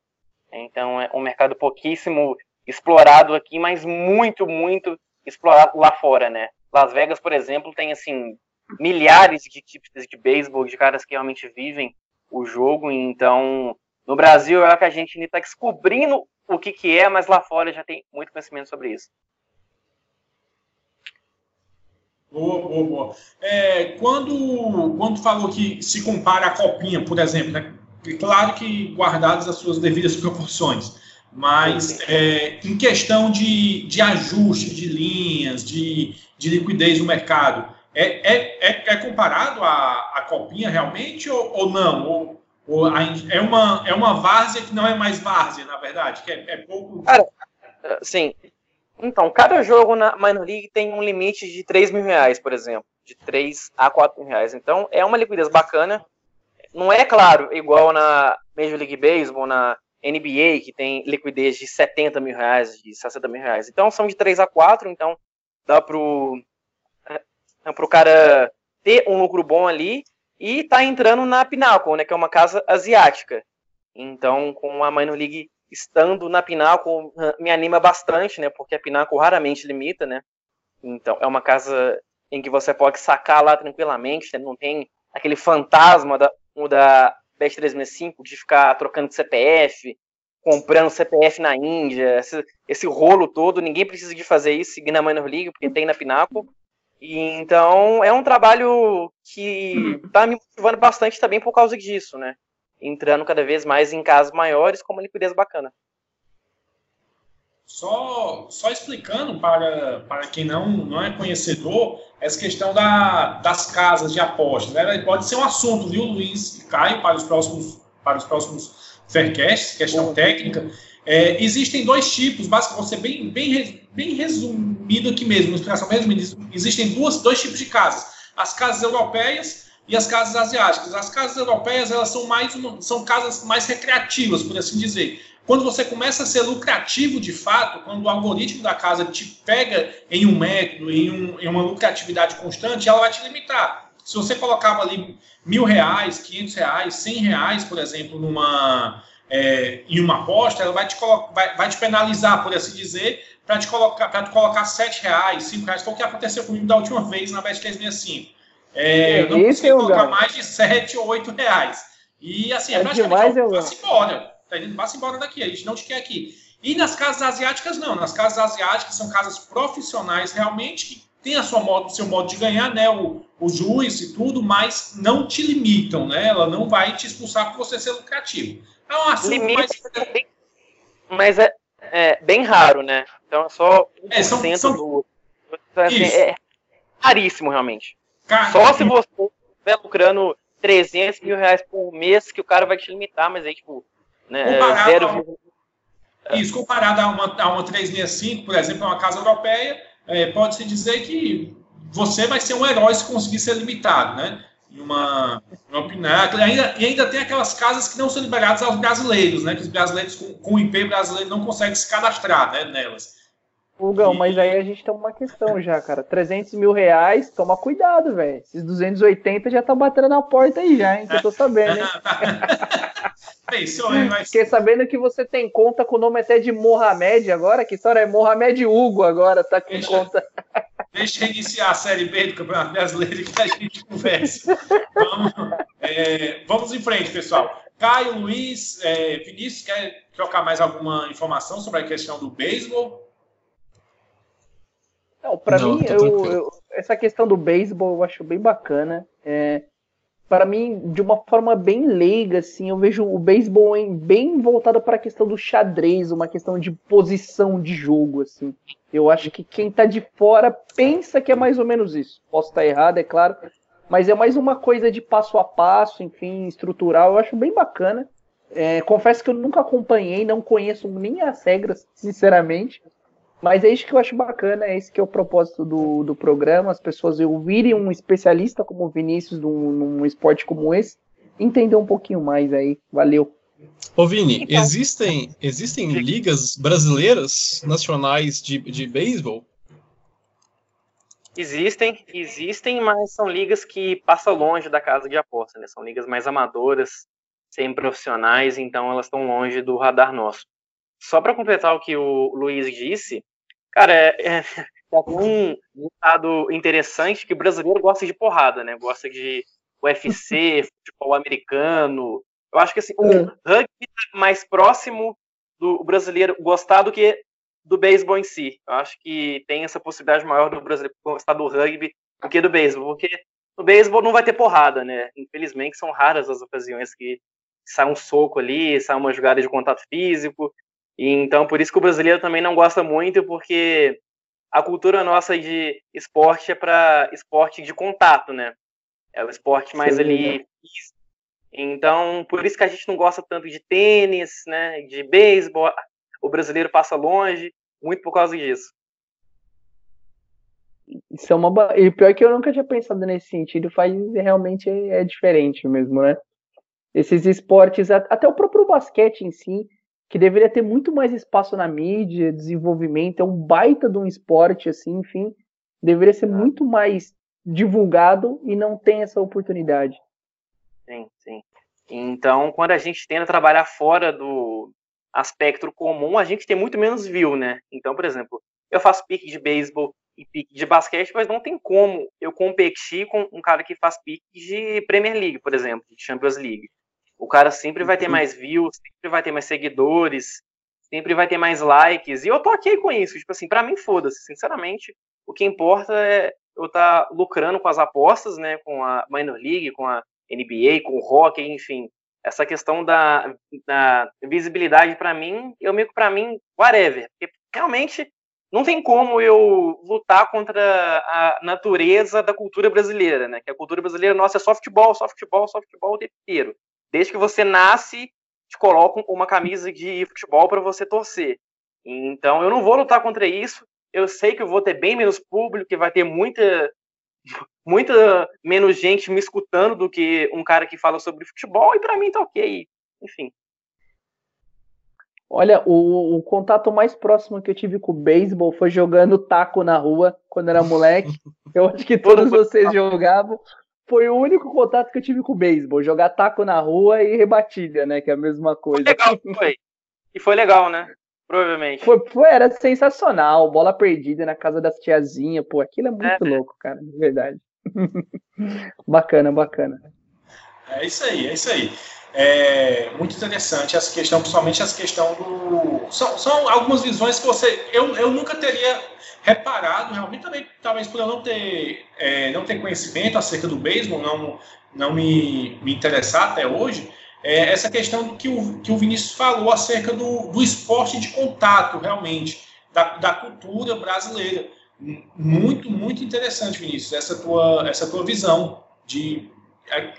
Então é um mercado pouquíssimo explorado aqui, mas muito, muito explorado lá fora, né? Las Vegas, por exemplo, tem assim milhares de tipos de beisebol, de caras que realmente vivem o jogo. Então, no Brasil é que a gente está descobrindo o que, que é, mas lá fora já tem muito conhecimento sobre isso. Boa, boa, boa. É, quando, quando falou que se compara a copinha, por exemplo, né? claro que guardadas as suas devidas proporções, mas é, em questão de, de ajuste de linhas, de, de liquidez no mercado, é, é, é, é comparado à, à copinha realmente ou, ou não? Ou, ou a, é, uma, é uma várzea que não é mais várzea, na verdade? Que é, é pouco. Cara, sim. Então, cada jogo na Minor League tem um limite de 3 mil reais, por exemplo. De 3 a 4 mil reais. Então, é uma liquidez bacana. Não é, claro, igual na Major League Baseball, na NBA, que tem liquidez de 70 mil reais, de 60 mil reais. Então, são de 3 a 4, então dá pro né, para o cara ter um lucro bom ali e tá entrando na Pinnacle, né, que é uma casa asiática. Então, com a Minor League estando na Pinnacle, me anima bastante, né, porque a Pinnacle raramente limita, né. Então, é uma casa em que você pode sacar lá tranquilamente, né, não tem aquele fantasma da, da Bet365 de ficar trocando de CPF, comprando CPF na Índia, esse, esse, rolo todo, ninguém precisa de fazer isso seguindo a Minor League, porque tem na Pinnacle. E, então, é um trabalho que está me motivando bastante também por causa disso, né? Entrando cada vez mais em casas maiores com uma liquidez bacana. Só, só explicando para, para quem não, não é conhecedor, essa questão da, das casas de apostas. Né? Pode ser um assunto, viu, Luiz e Caio, para os próximos, para os próximos Faircasts, questão técnica. É, existem dois tipos, basicamente, ser bem, bem, bem resumido aqui mesmo, bem resumida. Existem duas, dois tipos de casas: as casas europeias e as casas asiáticas. As casas europeias elas são mais são casas mais recreativas, por assim dizer. Quando você começa a ser lucrativo de fato, quando o algoritmo da casa te pega em um método, em, um, em uma lucratividade constante, ela vai te limitar. Se você colocava ali mil reais, quinhentos reais, cem reais, por exemplo, numa é, em uma aposta, ela vai te, vai, vai te penalizar, por assim dizer, para te colocar para te colocar sete reais, cinco reais, foi o que aconteceu comigo da última vez na Bet 365. É, eu não consegui colocar mais de sete ou oito reais. E assim, é, é praticamente, demais, vá-se embora. Tá Vá-se embora daqui, a gente não te quer aqui. E nas casas asiáticas, não. Nas casas asiáticas são casas profissionais realmente que tem a sua modo, seu modo de ganhar, né? O, o juiz e tudo, mas não te limitam, né? Ela não vai te expulsar por você ser lucrativo. É um assunto Limite, mais... mas é, é, bem raro, né? Então é só é, são, são... do. Então, assim, é raríssimo, realmente. Cara, só se você estiver lucrando 300 mil reais por mês que o cara vai te limitar, mas aí, tipo, né, comparado zero... a, isso, comparado a uma, a uma 365, por exemplo, uma casa europeia, é, pode-se dizer que você vai ser um herói se conseguir ser limitado, né? Em uma, uma pináculo. E ainda, e ainda tem aquelas casas que não são liberadas aos brasileiros, né? Que os brasileiros com, com IP brasileiro não conseguem se cadastrar né, nelas. Pulgão, e... mas aí a gente tem uma questão já, cara. 300 mil reais, toma cuidado, velho. Esses 280 já tá batendo na porta aí já, hein? Que eu tô sabendo, hein? *laughs* Aí, vai... Fiquei sabendo que você tem conta com o nome até de Mohamed agora. Que história é Mohamed Hugo agora, tá com deixa, conta. Deixa eu iniciar a Série B do Campeonato Brasileiro que a gente conversa. Vamos, é, vamos em frente, pessoal. Caio, Luiz, é, Vinícius, quer trocar mais alguma informação sobre a questão do beisebol? Não, para mim, eu, eu, essa questão do beisebol eu acho bem bacana. É, para mim, de uma forma bem leiga, assim, eu vejo o beisebol bem voltado para a questão do xadrez, uma questão de posição de jogo, assim. Eu acho que quem está de fora pensa que é mais ou menos isso. Posso estar errado, é claro, mas é mais uma coisa de passo a passo, enfim, estrutural. Eu acho bem bacana. É, confesso que eu nunca acompanhei, não conheço nem as regras, sinceramente. Mas é isso que eu acho bacana, é esse que é o propósito do, do programa, as pessoas ouvirem um especialista como o Vinícius num, num esporte como esse, entender um pouquinho mais aí. Valeu. Ô Vini, então, existem, existem ligas brasileiras nacionais de, de beisebol? Existem, existem, mas são ligas que passam longe da casa de aposta, né? São ligas mais amadoras, sem profissionais, então elas estão longe do radar nosso. Só para completar o que o Luiz disse, Cara, é, é, *laughs* um dado interessante que o brasileiro gosta de porrada, né? Gosta de UFC, *laughs* futebol americano. Eu acho que assim, o é. rugby é mais próximo do brasileiro gostar do que do beisebol em si. Eu acho que tem essa possibilidade maior do brasileiro gostar do rugby do que do beisebol, porque no beisebol não vai ter porrada, né? Infelizmente são raras as ocasiões que sai um soco ali, sai uma jogada de contato físico. E então, por isso que o brasileiro também não gosta muito, porque a cultura nossa de esporte é para esporte de contato, né? É o esporte mais Sim, ali. Né? Então, por isso que a gente não gosta tanto de tênis, né? De beisebol. O brasileiro passa longe, muito por causa disso. Isso é uma. E pior que eu nunca tinha pensado nesse sentido, faz realmente é, é diferente mesmo, né? Esses esportes, até o próprio basquete em si, que deveria ter muito mais espaço na mídia, desenvolvimento, é um baita de um esporte, assim, enfim, deveria ser muito mais divulgado e não tem essa oportunidade. Sim, sim. Então, quando a gente tenta trabalhar fora do aspecto comum, a gente tem muito menos view, né? Então, por exemplo, eu faço pique de beisebol e pique de basquete, mas não tem como eu competir com um cara que faz pique de Premier League, por exemplo, de Champions League. O cara sempre vai ter uhum. mais views, sempre vai ter mais seguidores, sempre vai ter mais likes. E eu tô ok com isso. Tipo assim, pra mim, foda-se. Sinceramente, o que importa é eu estar tá lucrando com as apostas, né? Com a Minor League, com a NBA, com o hockey, enfim. Essa questão da, da visibilidade para mim, eu meio que pra mim, whatever. Porque realmente não tem como eu lutar contra a natureza da cultura brasileira, né? Que a cultura brasileira, nossa, é só futebol, só futebol, só futebol o tempo inteiro. Desde que você nasce, te colocam uma camisa de futebol para você torcer. Então, eu não vou lutar contra isso. Eu sei que eu vou ter bem menos público, que vai ter muita, *laughs* muita menos gente me escutando do que um cara que fala sobre futebol, e para mim tá ok. Enfim. Olha, o, o, contato mais próximo que eu tive com o beisebol foi jogando taco na rua quando era moleque. *laughs* Eu acho que todos vocês jogavam foi o único contato que eu tive com o beisebol. Jogar taco na rua e rebatilha, né? Que é a mesma coisa. Foi legal, foi. E foi legal, né? Provavelmente. Foi, foi, era sensacional. Bola perdida na casa das tiazinhas. Pô, aquilo é muito é. louco, cara. De verdade. *laughs* bacana, bacana. É isso aí, é isso aí. É muito interessante essa questão, principalmente essa questão do. São, são algumas visões que você. Eu, eu nunca teria reparado, realmente também, talvez por eu não ter, é, não ter conhecimento acerca do beisebol, não, não me, me interessar até hoje, é essa questão do que o, que o Vinícius falou acerca do, do esporte de contato, realmente, da, da cultura brasileira. Muito, muito interessante, Vinícius, essa tua, essa tua visão de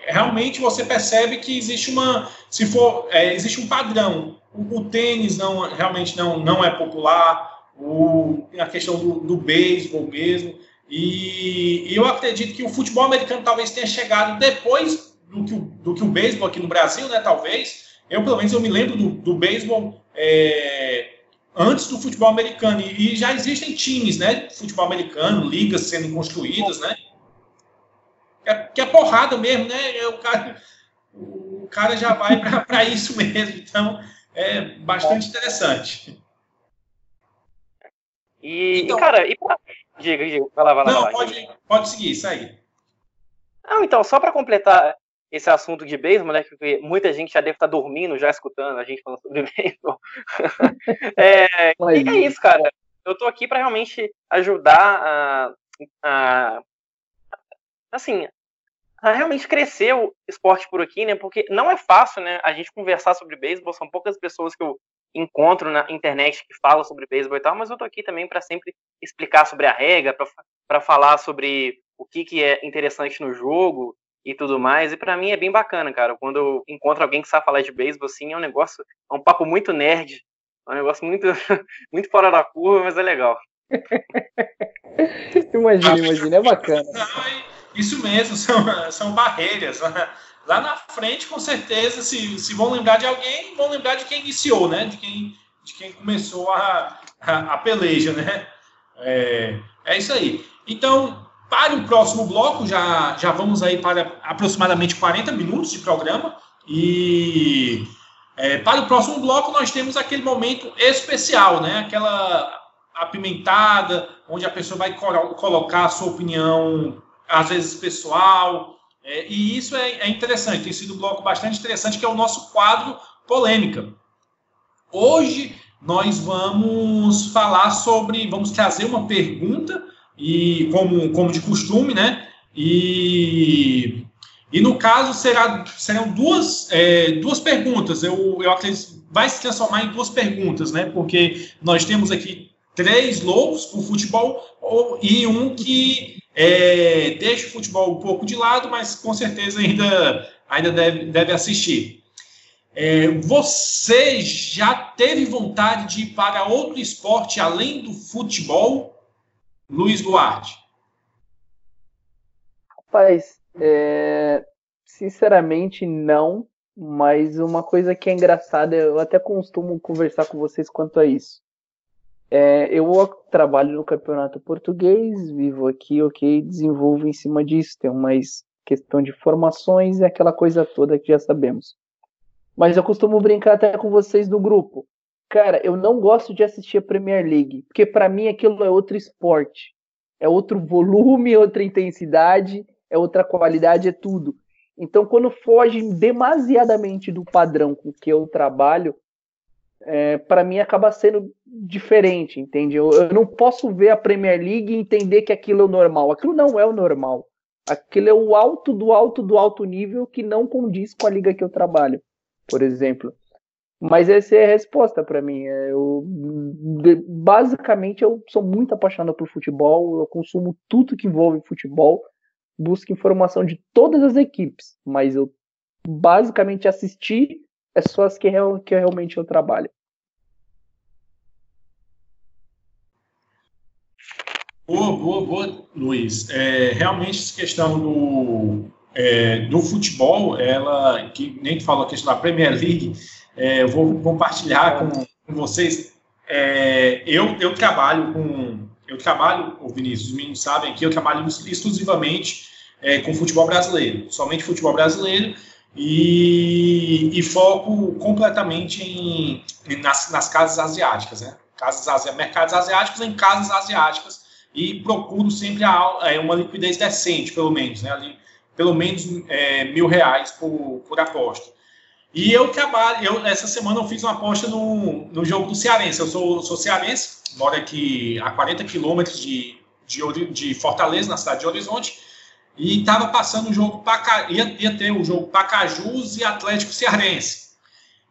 realmente você percebe que existe uma se for é, existe um padrão o, o, tênis não realmente não não é popular o, a questão do, do beisebol mesmo. E, e, eu acredito que o futebol americano talvez tenha chegado depois do que o, do que o beisebol aqui no Brasil, né? Talvez. Eu, pelo menos, eu me lembro do, do beisebol é, antes do futebol americano. E, e, já existem times, né? Futebol americano, ligas sendo construídas, né? Que é, que é porrada mesmo, né? É o cara, o, cara já vai para isso mesmo. Então, é bastante interessante. E, então, cara, e pra... diga, diga, vai lá, vai lá. Não, vai lá, pode, pode seguir, segue. Não, então, só para completar esse assunto de beisebol, né, que muita gente já deve estar tá dormindo, já escutando a gente falando sobre *laughs* beisebol. é, e é isso, cara. Eu tô aqui para realmente ajudar a, a, assim, a realmente crescer o esporte por aqui, né? Porque não é fácil, né? A gente conversar sobre beisebol, são poucas pessoas que eu encontro na internet que falam sobre beisebol e tal, mas eu tô aqui também para sempre explicar sobre a regra, para falar sobre o que, que é interessante no jogo e tudo mais. E para mim é bem bacana, cara. Quando eu encontro alguém que sabe falar de beisebol, assim, é um negócio, é um papo muito nerd, é um negócio muito, *laughs* muito fora da curva, mas é legal. *laughs* imagina, imagina, é bacana. Isso mesmo, *laughs* são, são barreiras. Lá na frente, com certeza, se, se vão lembrar de alguém, vão lembrar de quem iniciou, né? De quem, de quem começou a, a, a peleja, né? É, é isso aí. Então, para o próximo bloco, já, já vamos aí para aproximadamente 40 minutos de programa. E é, para o próximo bloco, nós temos aquele momento especial, né? Aquela apimentada, onde a pessoa vai colocar a sua opinião, às vezes pessoal. É, e isso é, é interessante, tem sido um bloco bastante interessante, que é o nosso quadro Polêmica. Hoje nós vamos falar sobre, vamos trazer uma pergunta e como, como de costume, né? E, e no caso será, serão duas, é, duas perguntas. Eu, eu acredito vai se transformar em duas perguntas, né? Porque nós temos aqui três loucos por futebol e um que é, deixa o futebol um pouco de lado, mas com certeza ainda, ainda deve, deve assistir. É, você já teve vontade de ir para outro esporte além do futebol? Luiz Duarte. Rapaz, é, sinceramente não, mas uma coisa que é engraçada, eu até costumo conversar com vocês quanto a isso. É, eu trabalho no campeonato português, vivo aqui, ok, desenvolvo em cima disso, tem mais questão de formações e aquela coisa toda que já sabemos. Mas eu costumo brincar até com vocês do grupo. Cara, eu não gosto de assistir a Premier League, porque para mim aquilo é outro esporte. É outro volume, *laughs* outra intensidade, é outra qualidade, é tudo. Então, quando foge demasiadamente do padrão com que eu trabalho, é, para mim acaba sendo diferente, entende? Eu, eu, não posso ver a Premier League e entender que aquilo é o normal. Aquilo não é o normal. Aquilo é o alto do alto do alto nível que não condiz com a liga que eu trabalho, por exemplo. Mas essa é a resposta para mim. É, eu, basicamente, eu sou muito apaixonado por futebol, eu consumo tudo que envolve futebol, busco informação de todas as equipes, mas eu basicamente assistir é só as que, que realmente eu trabalho. Boa, boa, boa, Luiz. É, realmente, essa questão do, é, do futebol, ela, que nem tu falou a questão da Premier League, é, eu vou compartilhar com, com vocês. É, eu, eu trabalho com. Eu trabalho, o Vinícius, os meninos sabem que eu trabalho exclusivamente é, com futebol brasileiro, somente futebol brasileiro, e, e foco completamente em, nas, nas casas asiáticas, né? Casas asiáticas, mercados asiáticos em casas asiáticas, e procuro sempre a, é, uma liquidez decente, pelo menos, né? Ali, pelo menos é, mil reais por, por aposta. E eu trabalho, eu, essa semana eu fiz uma aposta no, no jogo do Cearense. Eu sou, sou cearense, moro aqui a 40 quilômetros de, de, de, Fortaleza, na cidade de Horizonte, e estava passando o jogo, Paca, ia, ia ter o jogo Pacajus e Atlético Cearense.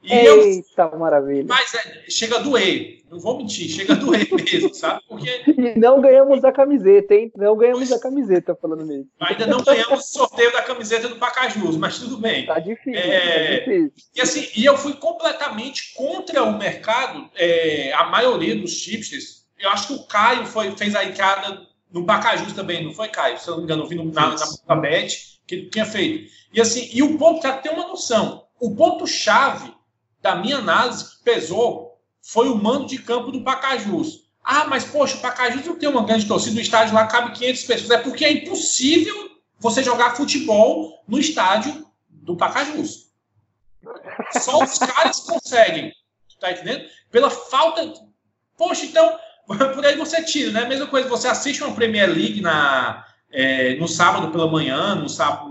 E Eita, eu, maravilha. Mas é, chega a doer, não vou mentir, chega a doer *laughs* mesmo, sabe? Porque. Não ganhamos a camiseta, hein? Não ganhamos a camiseta falando nisso. Ainda não ganhamos o sorteio da camiseta do Pacajus, mas tudo bem. Tá difícil. É, tá difícil. E assim, e eu fui completamente contra o mercado, é, a maioria dos tipsters. Eu acho que o Caio foi, fez a entrada no Pacajus também, não foi, Caio? Se eu não me engano, eu vi no, na, na, na Bet que ele tinha feito. E assim, e o ponto, para ter uma noção, o ponto-chave da minha análise que pesou foi o mando de campo do Pacajus. Ah, mas poxa, o Pacajus não tem uma grande torcida, no estádio lá cabe 500 pessoas. É porque é impossível você jogar futebol no estádio do Pacajus. Só os caras conseguem. Tá entendendo? Pela falta. Poxa, então, *laughs* por aí você tira, né? Mesma coisa, você assiste uma Premier League na, é, no sábado pela manhã, no, sábado,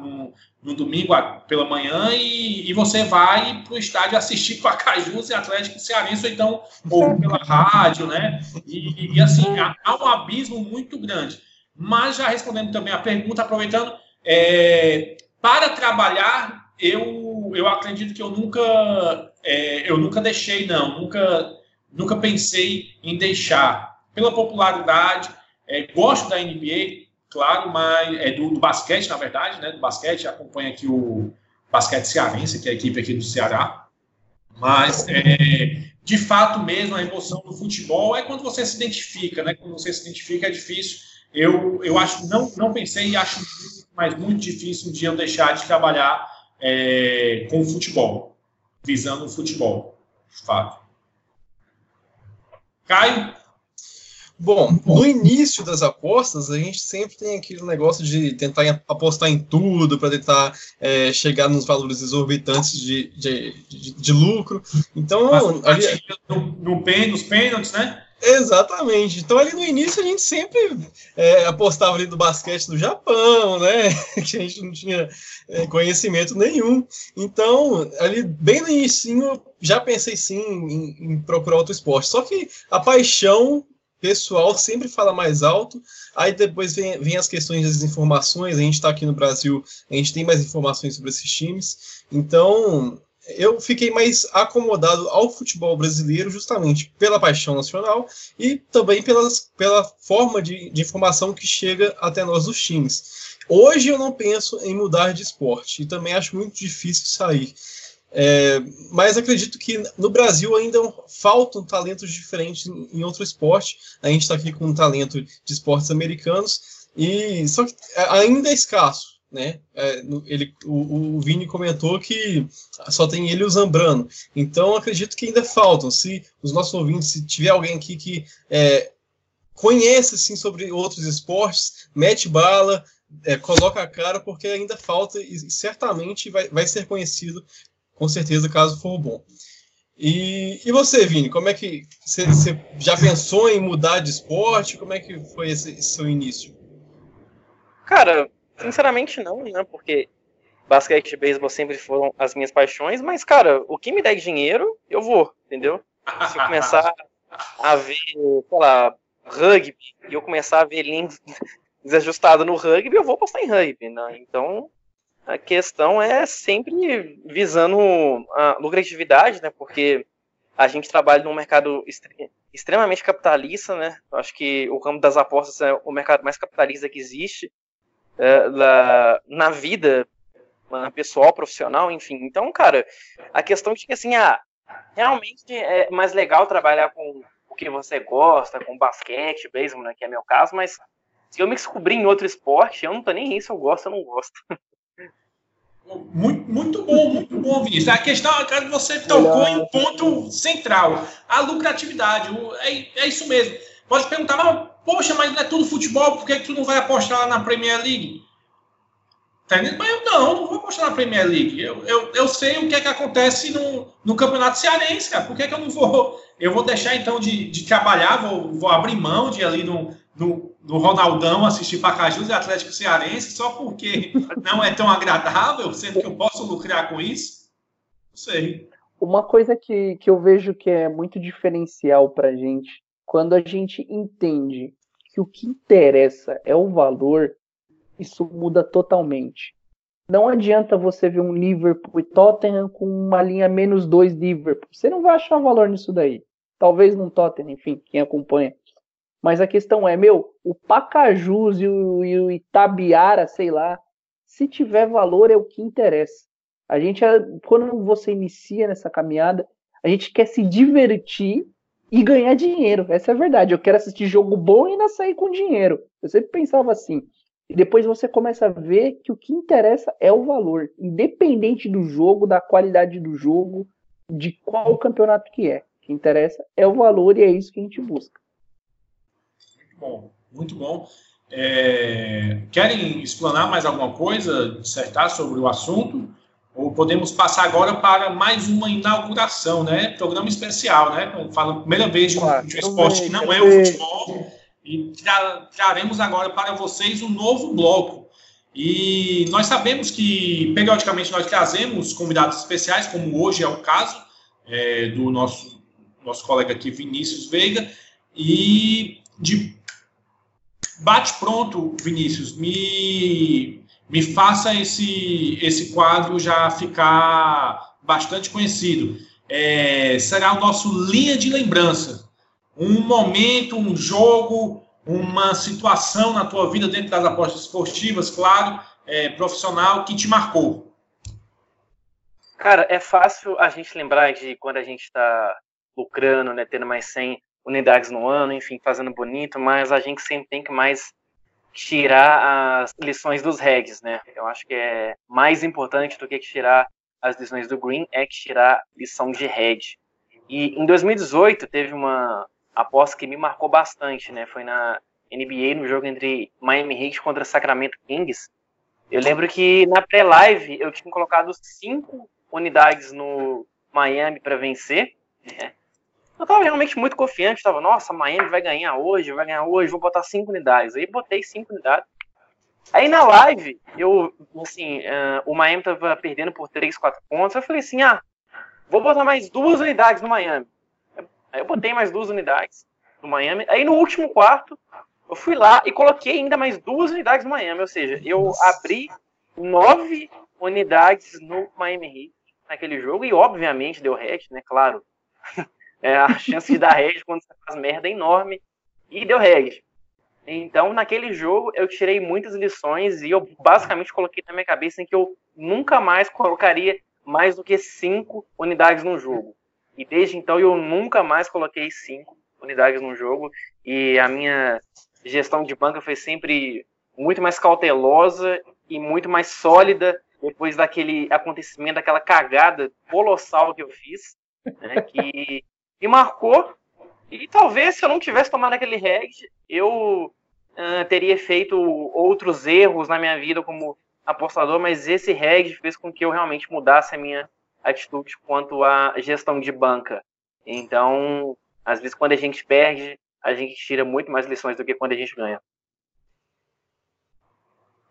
no, domingo pela manhã, e, e você vai para o estádio assistir Pacajus e Atlético Cearense, ou então ou pela rádio, né? E, e assim, há, há, um abismo muito grande. Mas já respondendo também a pergunta, aproveitando, é, para trabalhar, eu, eu acredito que eu nunca, é, eu nunca deixei, não, nunca, nunca pensei em deixar. Pela popularidade, é, gosto da NBA, claro, mas é do, do, basquete, na verdade, né? Do basquete, acompanha aqui o basquete cearense, que é a equipe aqui do Ceará. Mas, é, de fato mesmo, a emoção do futebol é quando você se identifica, né? Quando você se identifica é difícil. Eu, eu acho, não, não pensei e acho mas muito difícil um dia eu deixar de trabalhar é, com o futebol, visando o futebol, de fato. Caio? Bom, no início das apostas, a gente sempre tem aquele negócio de tentar apostar em tudo para tentar é, chegar nos valores exorbitantes de, de, de, de lucro. Então, Mas, ali, no, no, nos pênaltis, né? Exatamente. Então, ali no início, a gente sempre é, apostava ali do basquete do Japão, né? *laughs* Que a gente não tinha é, conhecimento nenhum. Então, ali bem no início, já pensei sim em, em procurar outro esporte. Só que a paixão pessoal sempre fala mais alto, aí depois vem, vem as questões das informações, a gente está aqui no Brasil, a gente tem mais informações sobre esses times, então eu fiquei mais acomodado ao futebol brasileiro justamente pela paixão nacional e também pelas, pela forma de, de informação que chega até nós dos times. Hoje eu não penso em mudar de esporte e também acho muito difícil sair. É, mas acredito que no Brasil ainda faltam talentos diferentes em outro esporte. A gente está aqui com um talento de esportes americanos e só que ainda é escasso, né? É, ele, o, o, Vini comentou que só tem ele e o Zambrano. Então acredito que ainda faltam. Se os nossos ouvintes, se tiver alguém aqui que é, conhece assim sobre outros esportes, mete bala, é, coloca a cara, porque ainda falta e certamente vai, vai ser conhecido com certeza, caso for bom. E, e você, Vini, como é que você já pensou em mudar de esporte? Como é que foi esse, esse, seu início? Cara, sinceramente não, né? Porque basquete e beisebol sempre foram as minhas paixões, mas, cara, o que me der dinheiro, eu vou, entendeu? Se eu começar a ver, sei lá, rugby, e eu começar a ver linha *laughs* desajustado no rugby, eu vou postar em rugby, né? Então, a questão é sempre visando a lucratividade, né? Porque a gente trabalha num mercado extremamente capitalista, né? Acho que o campo das apostas é o mercado mais capitalista que existe é, da, na vida na pessoal, profissional, enfim. Então, cara, a questão de que assim, ah, realmente é mais legal trabalhar com o que você gosta, com basquete, beisebol, né, que é meu caso, mas se eu me descobrir em outro esporte, eu não tô nem aí se eu gosto ou não gosto. *laughs* Muito, muito bom, muito bom, Vinícius. A questão é que você tocou em um ponto central, a lucratividade. É, é isso mesmo. Pode perguntar, mas, poxa, mas não é tudo futebol, por que, que tu não vai apostar na Premier League? Tá Mas eu não, não vou apostar na Premier League. Eu, eu, eu sei o que é que acontece no, no Campeonato Cearense, cara. Por que, que eu não vou? Eu vou deixar então de, de trabalhar, vou, vou abrir mão de ali no, do, do Ronaldão assistir Pacajus e Atlético Cearense só porque não é tão agradável, sendo que eu posso lucrar com isso? Não sei. Uma coisa que, que eu vejo que é muito diferencial para gente, quando a gente entende que o que interessa é o valor, isso muda totalmente. Não adianta você ver um Liverpool e Tottenham com uma linha menos dois Liverpool. Você não vai achar valor nisso daí. Talvez no Tottenham, enfim, quem acompanha. Mas a questão é, meu, o Pacajus e o, e o Itabiara, sei lá, se tiver valor é o que interessa. A gente, quando você inicia nessa caminhada, a gente quer se divertir e ganhar dinheiro. Essa é a verdade. Eu quero assistir jogo bom e ainda sair com dinheiro. Eu sempre pensava assim. E depois você começa a ver que o que interessa é o valor, independente do jogo, da qualidade do jogo, de qual campeonato que é. O que interessa é o valor e é isso que a gente busca bom, muito bom. É, querem explanar mais alguma coisa, dissertar sobre o assunto? podemos passar agora para mais uma inauguração, né? Programa especial, né? Fala primeira vez de um, de um esporte que não é o futebol. E traremos agora para vocês um novo bloco. E nós sabemos que periodicamente nós trazemos convidados especiais, como hoje é o caso é, do nosso, nosso colega aqui, Vinícius Veiga. E de bate pronto, Vinícius, me me faça esse, esse quadro já ficar bastante conhecido. É, será o nosso linha de lembrança. Um momento, um jogo, uma situação na tua vida dentro das apostas esportivas, claro, é, profissional, que te marcou. Cara, é fácil a gente lembrar de quando a gente está lucrando, né, tendo mais 100 unidades no ano, enfim, fazendo bonito, mas a gente sempre tem que mais tirar as lições dos regs, né? Eu acho que é mais importante do que tirar as lições do Green é que tirar lição de reg. E em 2018 teve uma aposta que me marcou bastante, né? Foi na NBA no jogo entre Miami Heat contra Sacramento Kings. Eu lembro que na pré-live eu tinha colocado cinco unidades no Miami para vencer. Né? Eu tava realmente muito confiante, tava, nossa, Miami vai ganhar hoje, vai ganhar hoje, vou botar cinco unidades. Aí botei cinco unidades. Aí na live, eu, assim, uh, o Miami tava perdendo por 3, 4 pontos. Eu falei assim, ah, vou botar mais duas unidades no Miami. Aí eu botei mais duas unidades no Miami. Aí no último quarto, eu fui lá e coloquei ainda mais duas unidades no Miami. Ou seja, eu abri nove unidades no Miami Heat naquele jogo. E obviamente deu hatch, né? Claro. É, a chance de dar reg quando você faz merda é enorme. E deu reg. Então, naquele jogo, eu tirei muitas lições e eu basicamente coloquei na minha cabeça em que eu nunca mais colocaria mais do que cinco unidades no jogo. E desde então, eu nunca mais coloquei cinco unidades no jogo. E a minha gestão de banca foi sempre muito mais cautelosa e muito mais sólida depois daquele acontecimento, daquela cagada colossal que eu fiz, né, que me marcou. E talvez se eu não tivesse tomado aquele reg, eu uh, teria feito outros erros na minha vida como apostador, mas esse reg fez com que eu realmente mudasse a minha atitude quanto à gestão de banca. Então, às vezes, quando a gente perde, a gente tira muito mais lições do que quando a gente ganha.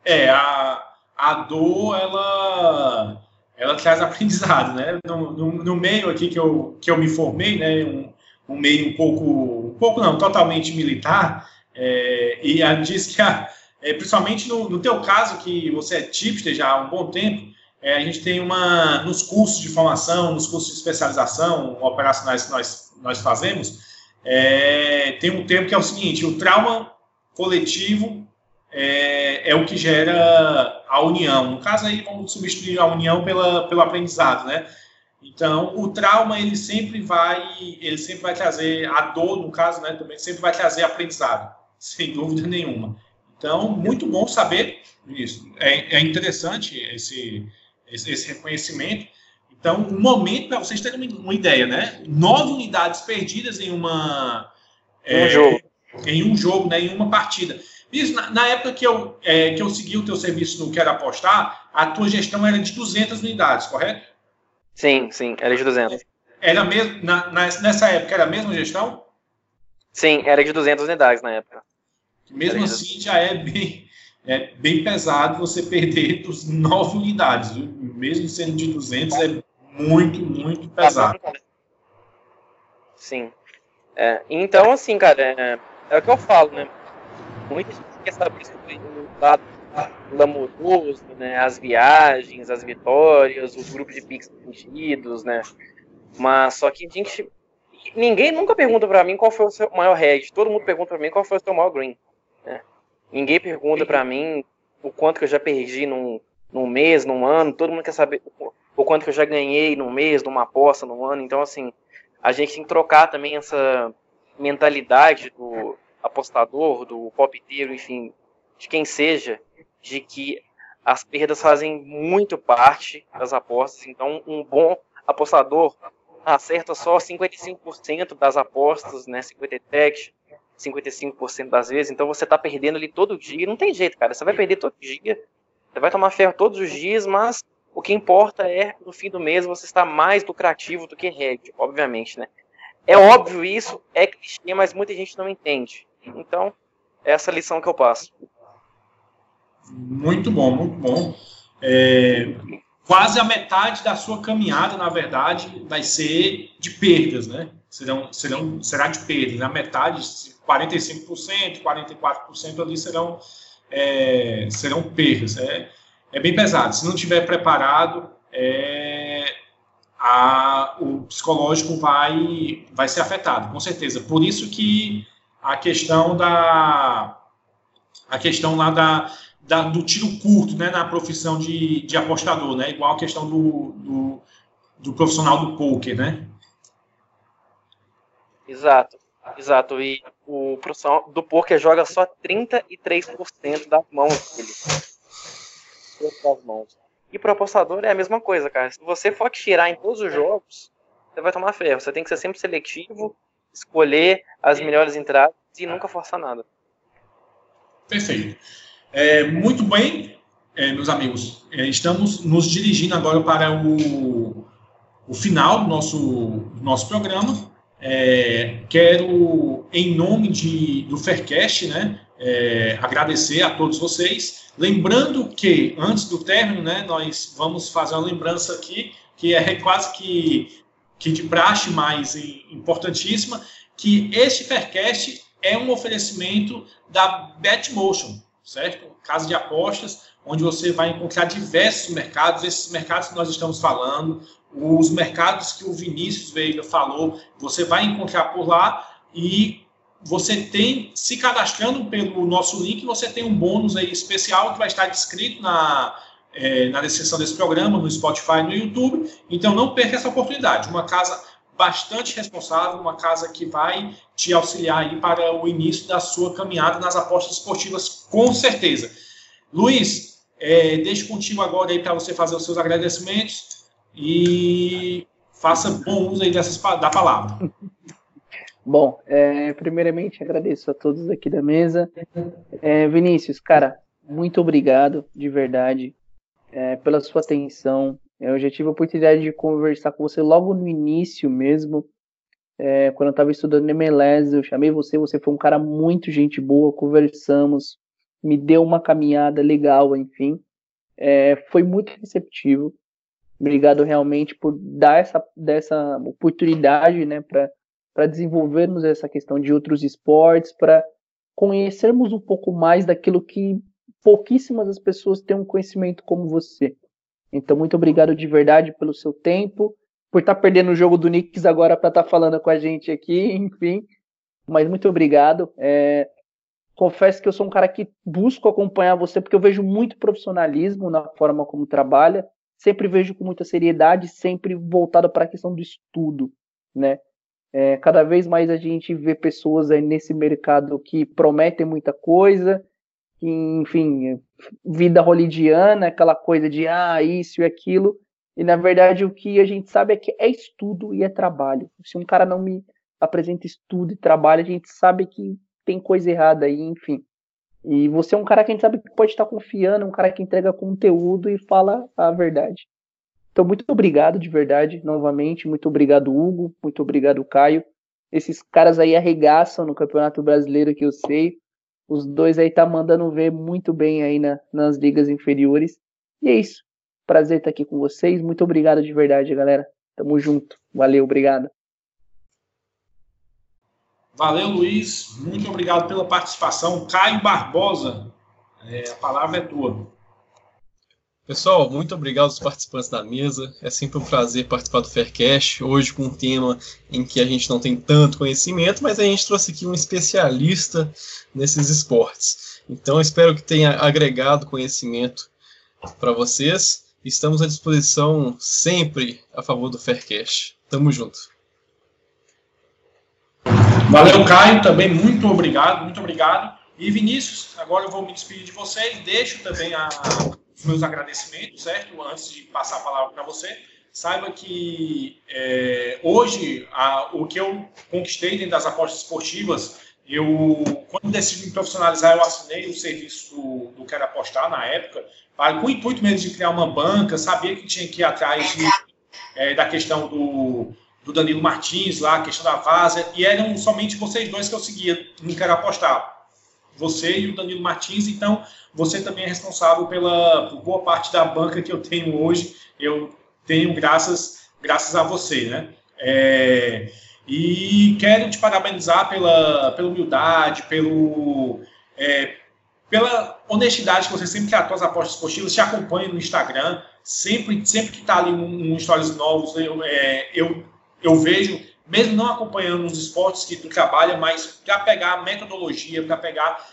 É, a, a dor, ela ela traz aprendizado, né? No, no, no, meio aqui que eu, que eu me formei, né? Um, um meio um pouco, um pouco não, totalmente militar, é, e a, *laughs* diz que, a, é, principalmente no, no teu caso, que você é tipster já há um bom tempo, é, a gente tem uma, nos cursos de formação, nos cursos de especialização operacionais que nós, nós fazemos, é, tem um termo que é o seguinte, o trauma coletivo é, é, o que gera a união. No caso aí, vamos substituir a união pela, pelo aprendizado, né? Então, o trauma, ele sempre vai, ele sempre vai trazer, a dor, no caso, né, também, sempre vai trazer aprendizado, *laughs* sem dúvida nenhuma. Então, muito bom saber isso. É, é interessante esse, esse, esse reconhecimento. Então, um momento para vocês terem uma ideia, né? Nove unidades perdidas em uma... É, um jogo. Em um jogo, né, em uma partida. Isso, na, na, época que eu, é, que eu segui o teu serviço no Quero Apostar, a tua gestão era de 200 unidades, correto? Sim, sim, era de 200. Era mesmo, na, nessa época era a mesma gestão? Sim, era de 200 unidades na época. Mesmo assim, já é bem, é bem pesado você perder dos 9 unidades. Viu? Mesmo sendo de 200, é muito, muito pesado. Sim. É, então, assim, cara, é, é o que eu falo, né? Muita gente quer saber sobre o lado glamouroso, né? As viagens, as vitórias, os grupos de pics fingidos, né? Mas só que a gente. Ninguém nunca pergunta para mim qual foi o seu maior red. Todo mundo pergunta para mim qual foi o seu maior green. Né? Ninguém pergunta para mim o quanto que eu já perdi num, num mês, num ano. Todo mundo quer saber o quanto que eu já ganhei num mês, numa aposta, num ano. Então, assim, a gente tem que trocar também essa mentalidade do apostador, do palpiteiro, enfim, de quem seja, de que as perdas fazem muito parte das apostas. Então, um bom apostador acerta só 55% das apostas, né? 57, 55% das vezes. Então, você está perdendo ali todo dia. Não tem jeito, cara. Você vai perder todo dia. Você vai tomar ferro todos os dias, mas o que importa é, no fim do mês, você estar mais lucrativo do que head, obviamente, né? É óbvio isso, é clichê, mas muita gente não entende. Então, é essa lição que eu passo. Muito bom, muito bom. É, quase a metade da sua caminhada, na verdade, vai ser de perdas, né? Serão, serão, será de perdas. A metade, 45%, 44% ali serão, é, serão perdas. É, é bem pesado. Se não tiver preparado, é, a, o psicológico vai, vai ser afetado, com certeza. Por isso que a questão da a questão lá da, da, do tiro curto, né, na profissão de, de apostador, né, igual a questão do, do, do profissional do poker, né? Exato, exato. E o profissional do poker joga só 33% das mãos dele. Das mãos. E pro apostador é a mesma coisa, cara. Se você for tirar em todos os jogos, você vai tomar ferro. Você tem que ser sempre seletivo, escolher as melhores entradas e nunca forçar nada. Perfeito. É, muito bem, é, meus amigos. É, estamos nos dirigindo agora para o, o final do nosso, do nosso programa. É, quero, em nome de, do Faircast, né, é, agradecer a todos vocês. Lembrando que, antes do término, né, nós vamos fazer uma lembrança aqui, que é quase que, que de praxe, mas importantíssima, que este Faircast é um oferecimento da Betmotion, certo? Casa de apostas, onde você vai encontrar diversos mercados, esses mercados que nós estamos falando, os mercados que o Vinícius Veiga falou, você vai encontrar por lá e você tem, se cadastrando pelo nosso link, você tem um bônus aí especial que vai estar descrito na, é, na descrição desse programa, no Spotify, no YouTube. Então não perca essa oportunidade. Uma casa bastante responsável, uma casa que vai te auxiliar aí para o início da sua caminhada nas apostas esportivas, com certeza. Luiz, é, deixo contigo agora aí para você fazer os seus agradecimentos e faça bom uso aí dessas, da palavra. *laughs* Bom, é, primeiramente agradeço a todos aqui da mesa. É, Vinícius, cara, muito obrigado, de verdade, é, pela sua atenção. Eu já tive a oportunidade de conversar com você logo no início mesmo, é, quando eu estava estudando MLS, eu chamei você, você foi um cara muito gente boa, conversamos, me deu uma caminhada legal, enfim. É, foi muito receptivo. Obrigado realmente por dar essa, dessa oportunidade, né, para desenvolvermos essa questão de outros esportes, para conhecermos um pouco mais daquilo que pouquíssimas das pessoas têm um conhecimento como você. Então, muito obrigado de verdade pelo seu tempo, por estar tá perdendo o jogo do Knicks agora para estar tá falando com a gente aqui, *laughs* enfim. Mas muito obrigado. É, confesso que eu sou um cara que busco acompanhar você porque eu vejo muito profissionalismo na forma como trabalha sempre vejo com muita seriedade, sempre voltado para a questão do estudo, né? É, cada vez mais a gente vê pessoas aí nesse mercado que prometem muita coisa, que, enfim, vida holidiana, aquela coisa de ah, isso e aquilo, e na verdade o que a gente sabe é que é estudo e é trabalho. Se um cara não me apresenta estudo e trabalho, a gente sabe que tem coisa errada aí, enfim. E você é um cara que a gente sabe que pode estar confiando, um cara que entrega conteúdo e fala a verdade. Então, muito obrigado de verdade, novamente. Muito obrigado, Hugo. Muito obrigado, Caio. Esses caras aí arregaçam no Campeonato Brasileiro, que eu sei. Os dois aí tá mandando ver muito bem aí na, nas ligas inferiores. E é isso. Prazer estar aqui com vocês. Muito obrigado de verdade, galera. Tamo junto. Valeu, obrigado. Valeu, Luiz. Muito obrigado pela participação. Caio Barbosa, é, a palavra é tua. Pessoal, muito obrigado aos participantes da mesa. É sempre um prazer participar do Faircast. Hoje com um tema em que a gente não tem tanto conhecimento, mas a gente trouxe aqui um especialista nesses esportes. Então espero que tenha agregado conhecimento para vocês. Estamos à disposição sempre a favor do Faircast. Tamo junto. Valeu, Caio, também muito obrigado, muito obrigado. E Vinícius, agora eu vou me despedir de vocês, deixo também a, os meus agradecimentos, certo? Antes de passar a palavra para você. Saiba que é, hoje a, o que eu conquistei dentro das apostas esportivas, eu quando decidi me profissionalizar, eu assinei o serviço do, do Quero Apostar na época, com o intuito mesmo de criar uma banca, sabia que tinha que ir atrás de, é, da questão do, do Danilo Martins lá, a questão da Vaza, e eram somente vocês dois que eu seguia no Quero Apostar. Você e o Danilo Martins, então você também é responsável pela boa parte da banca que eu tenho hoje. Eu tenho graças, graças a você, né? É, e quero te parabenizar pela, pela humildade, pelo, é, pela honestidade que você sempre tratou as apostas esportivas, te acompanha no Instagram, sempre, sempre que está ali um, um Stories novos, eu, é, eu, eu vejo, mesmo não acompanhando os esportes que tu trabalha, mas para pegar a metodologia, para pegar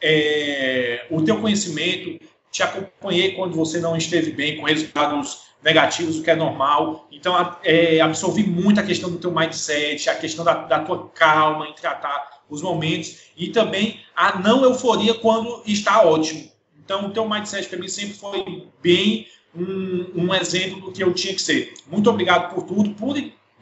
é, o teu conhecimento, te acompanhei quando você não esteve bem, com resultados negativos, o que é normal. Então, é, absorvi muito a questão do teu mindset, a questão da, da tua calma em tratar os momentos e também a não euforia quando está ótimo. Então, o teu mindset para mim sempre foi bem um, um, exemplo do que eu tinha que ser. Muito obrigado por tudo, por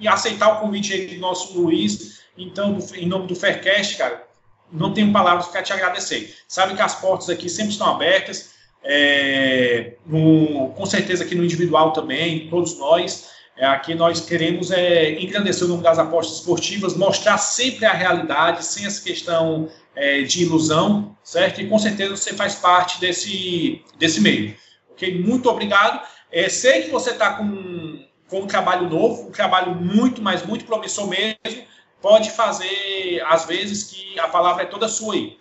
aceitar o convite aí do nosso Luiz. Então, em nome do Faircast, cara, não tenho palavras para te agradecer. Sabe que as portas aqui sempre estão abertas. É, no, com certeza aqui no individual também, todos nós. É, aqui nós queremos é, engrandecer o nome das apostas esportivas, mostrar sempre a realidade, sem essa questão é, de ilusão, certo? E com certeza você faz parte desse, desse meio. Ok? Muito obrigado. É, sei que você está com, com um trabalho novo, um trabalho muito, mas muito promissor mesmo. Pode fazer, às vezes, que a palavra é toda sua aí.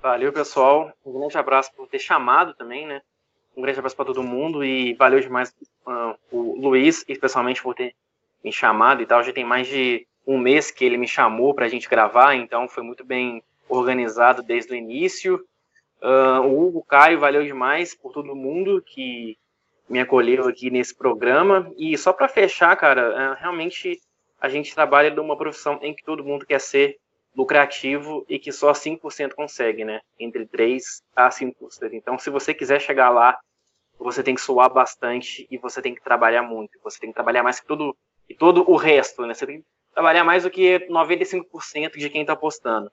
Valeu, pessoal. Um grande abraço por ter chamado também, né? Um grande abraço para todo mundo e valeu demais uh, o Luiz, especialmente por ter me chamado e tal. Já tem mais de um mês que ele me chamou para a gente gravar, então foi muito bem organizado desde o início. Uh, o Hugo Caio, valeu demais por todo mundo que me acolheu aqui nesse programa. E só para fechar, cara, uh, realmente a gente trabalha numa profissão em que todo mundo quer ser lucrativo e que só 5% consegue, né? Entre 3 a 5%. Então, se você quiser chegar lá, você tem que suar bastante e você tem que trabalhar muito. Você tem que trabalhar mais que todo, e todo o resto, né? Você tem que trabalhar mais do que 95% de quem está apostando.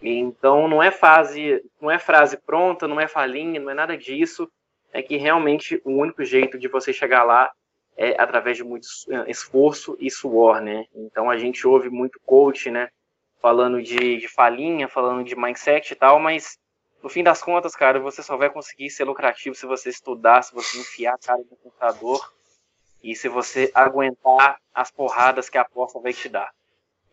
Então, não é fase, não é frase pronta, não é falinha, não é nada disso. É que realmente o único jeito de você chegar lá é através de muito eh, esforço e suor, né? Então, a gente ouve muito coach, né? falando de, de falinha, falando de mindset e tal, mas no fim das contas, cara, você só vai conseguir ser lucrativo se você estudar, se você enfiar a cara no computador e se você aguentar as porradas que a aposta vai te dar.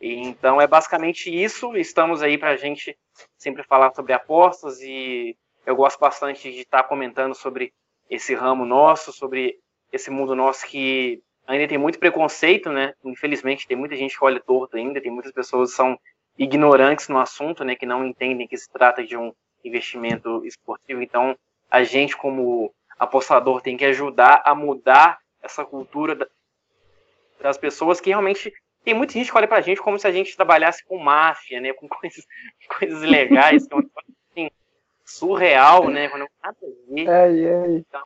E, então é basicamente isso. Estamos aí para a gente sempre falar sobre apostas e eu gosto bastante de estar tá comentando sobre esse ramo nosso, sobre esse mundo nosso que ainda tem muito preconceito, né? Infelizmente tem muita gente que olha torto ainda, tem muitas pessoas que são ignorantes no assunto, né, que não entendem que se trata de um investimento esportivo. Então, a gente, como apostador, tem que ajudar a mudar essa cultura das pessoas que realmente. Tem muita gente que olha pra gente como se a gente trabalhasse com máfia, né? Com coisas, *laughs* coisas legais, que é um assim, surreal, né? Quando nada a ver. Ai, ai. Então,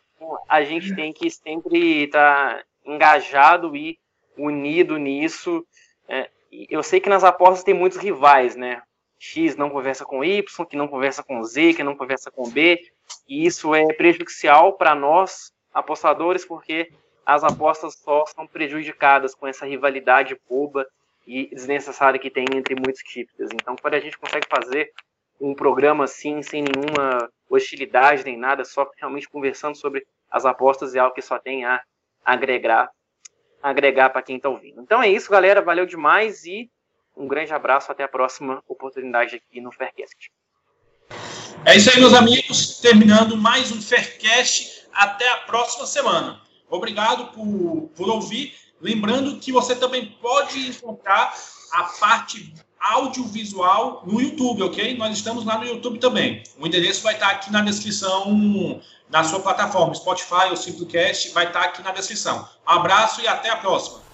a gente tem que sempre estar tá engajado e unido nisso. É, eu sei que nas apostas tem muitos rivais, né? X não conversa com Y, que não conversa com Z, que não conversa com B, e isso é prejudicial para nós, apostadores, porque as apostas só são prejudicadas com essa rivalidade boba e desnecessária que tem entre muitos tipos. Então, quando a gente consegue fazer um programa assim, sem nenhuma hostilidade nem nada, só realmente conversando sobre as apostas, é algo que só tem a agregar agregar para quem está ouvindo. Então é isso, galera. Valeu demais e um grande abraço. Até a próxima oportunidade aqui no Faircast. É isso aí, meus amigos. Terminando mais um Faircast. Até a próxima semana. Obrigado por, por ouvir. Lembrando que você também pode encontrar a parte audiovisual no YouTube, ok? Nós estamos lá no YouTube também. O endereço vai estar aqui na descrição na sua plataforma, Spotify ou Simplecast, vai estar aqui na descrição. Abraço e até a próxima.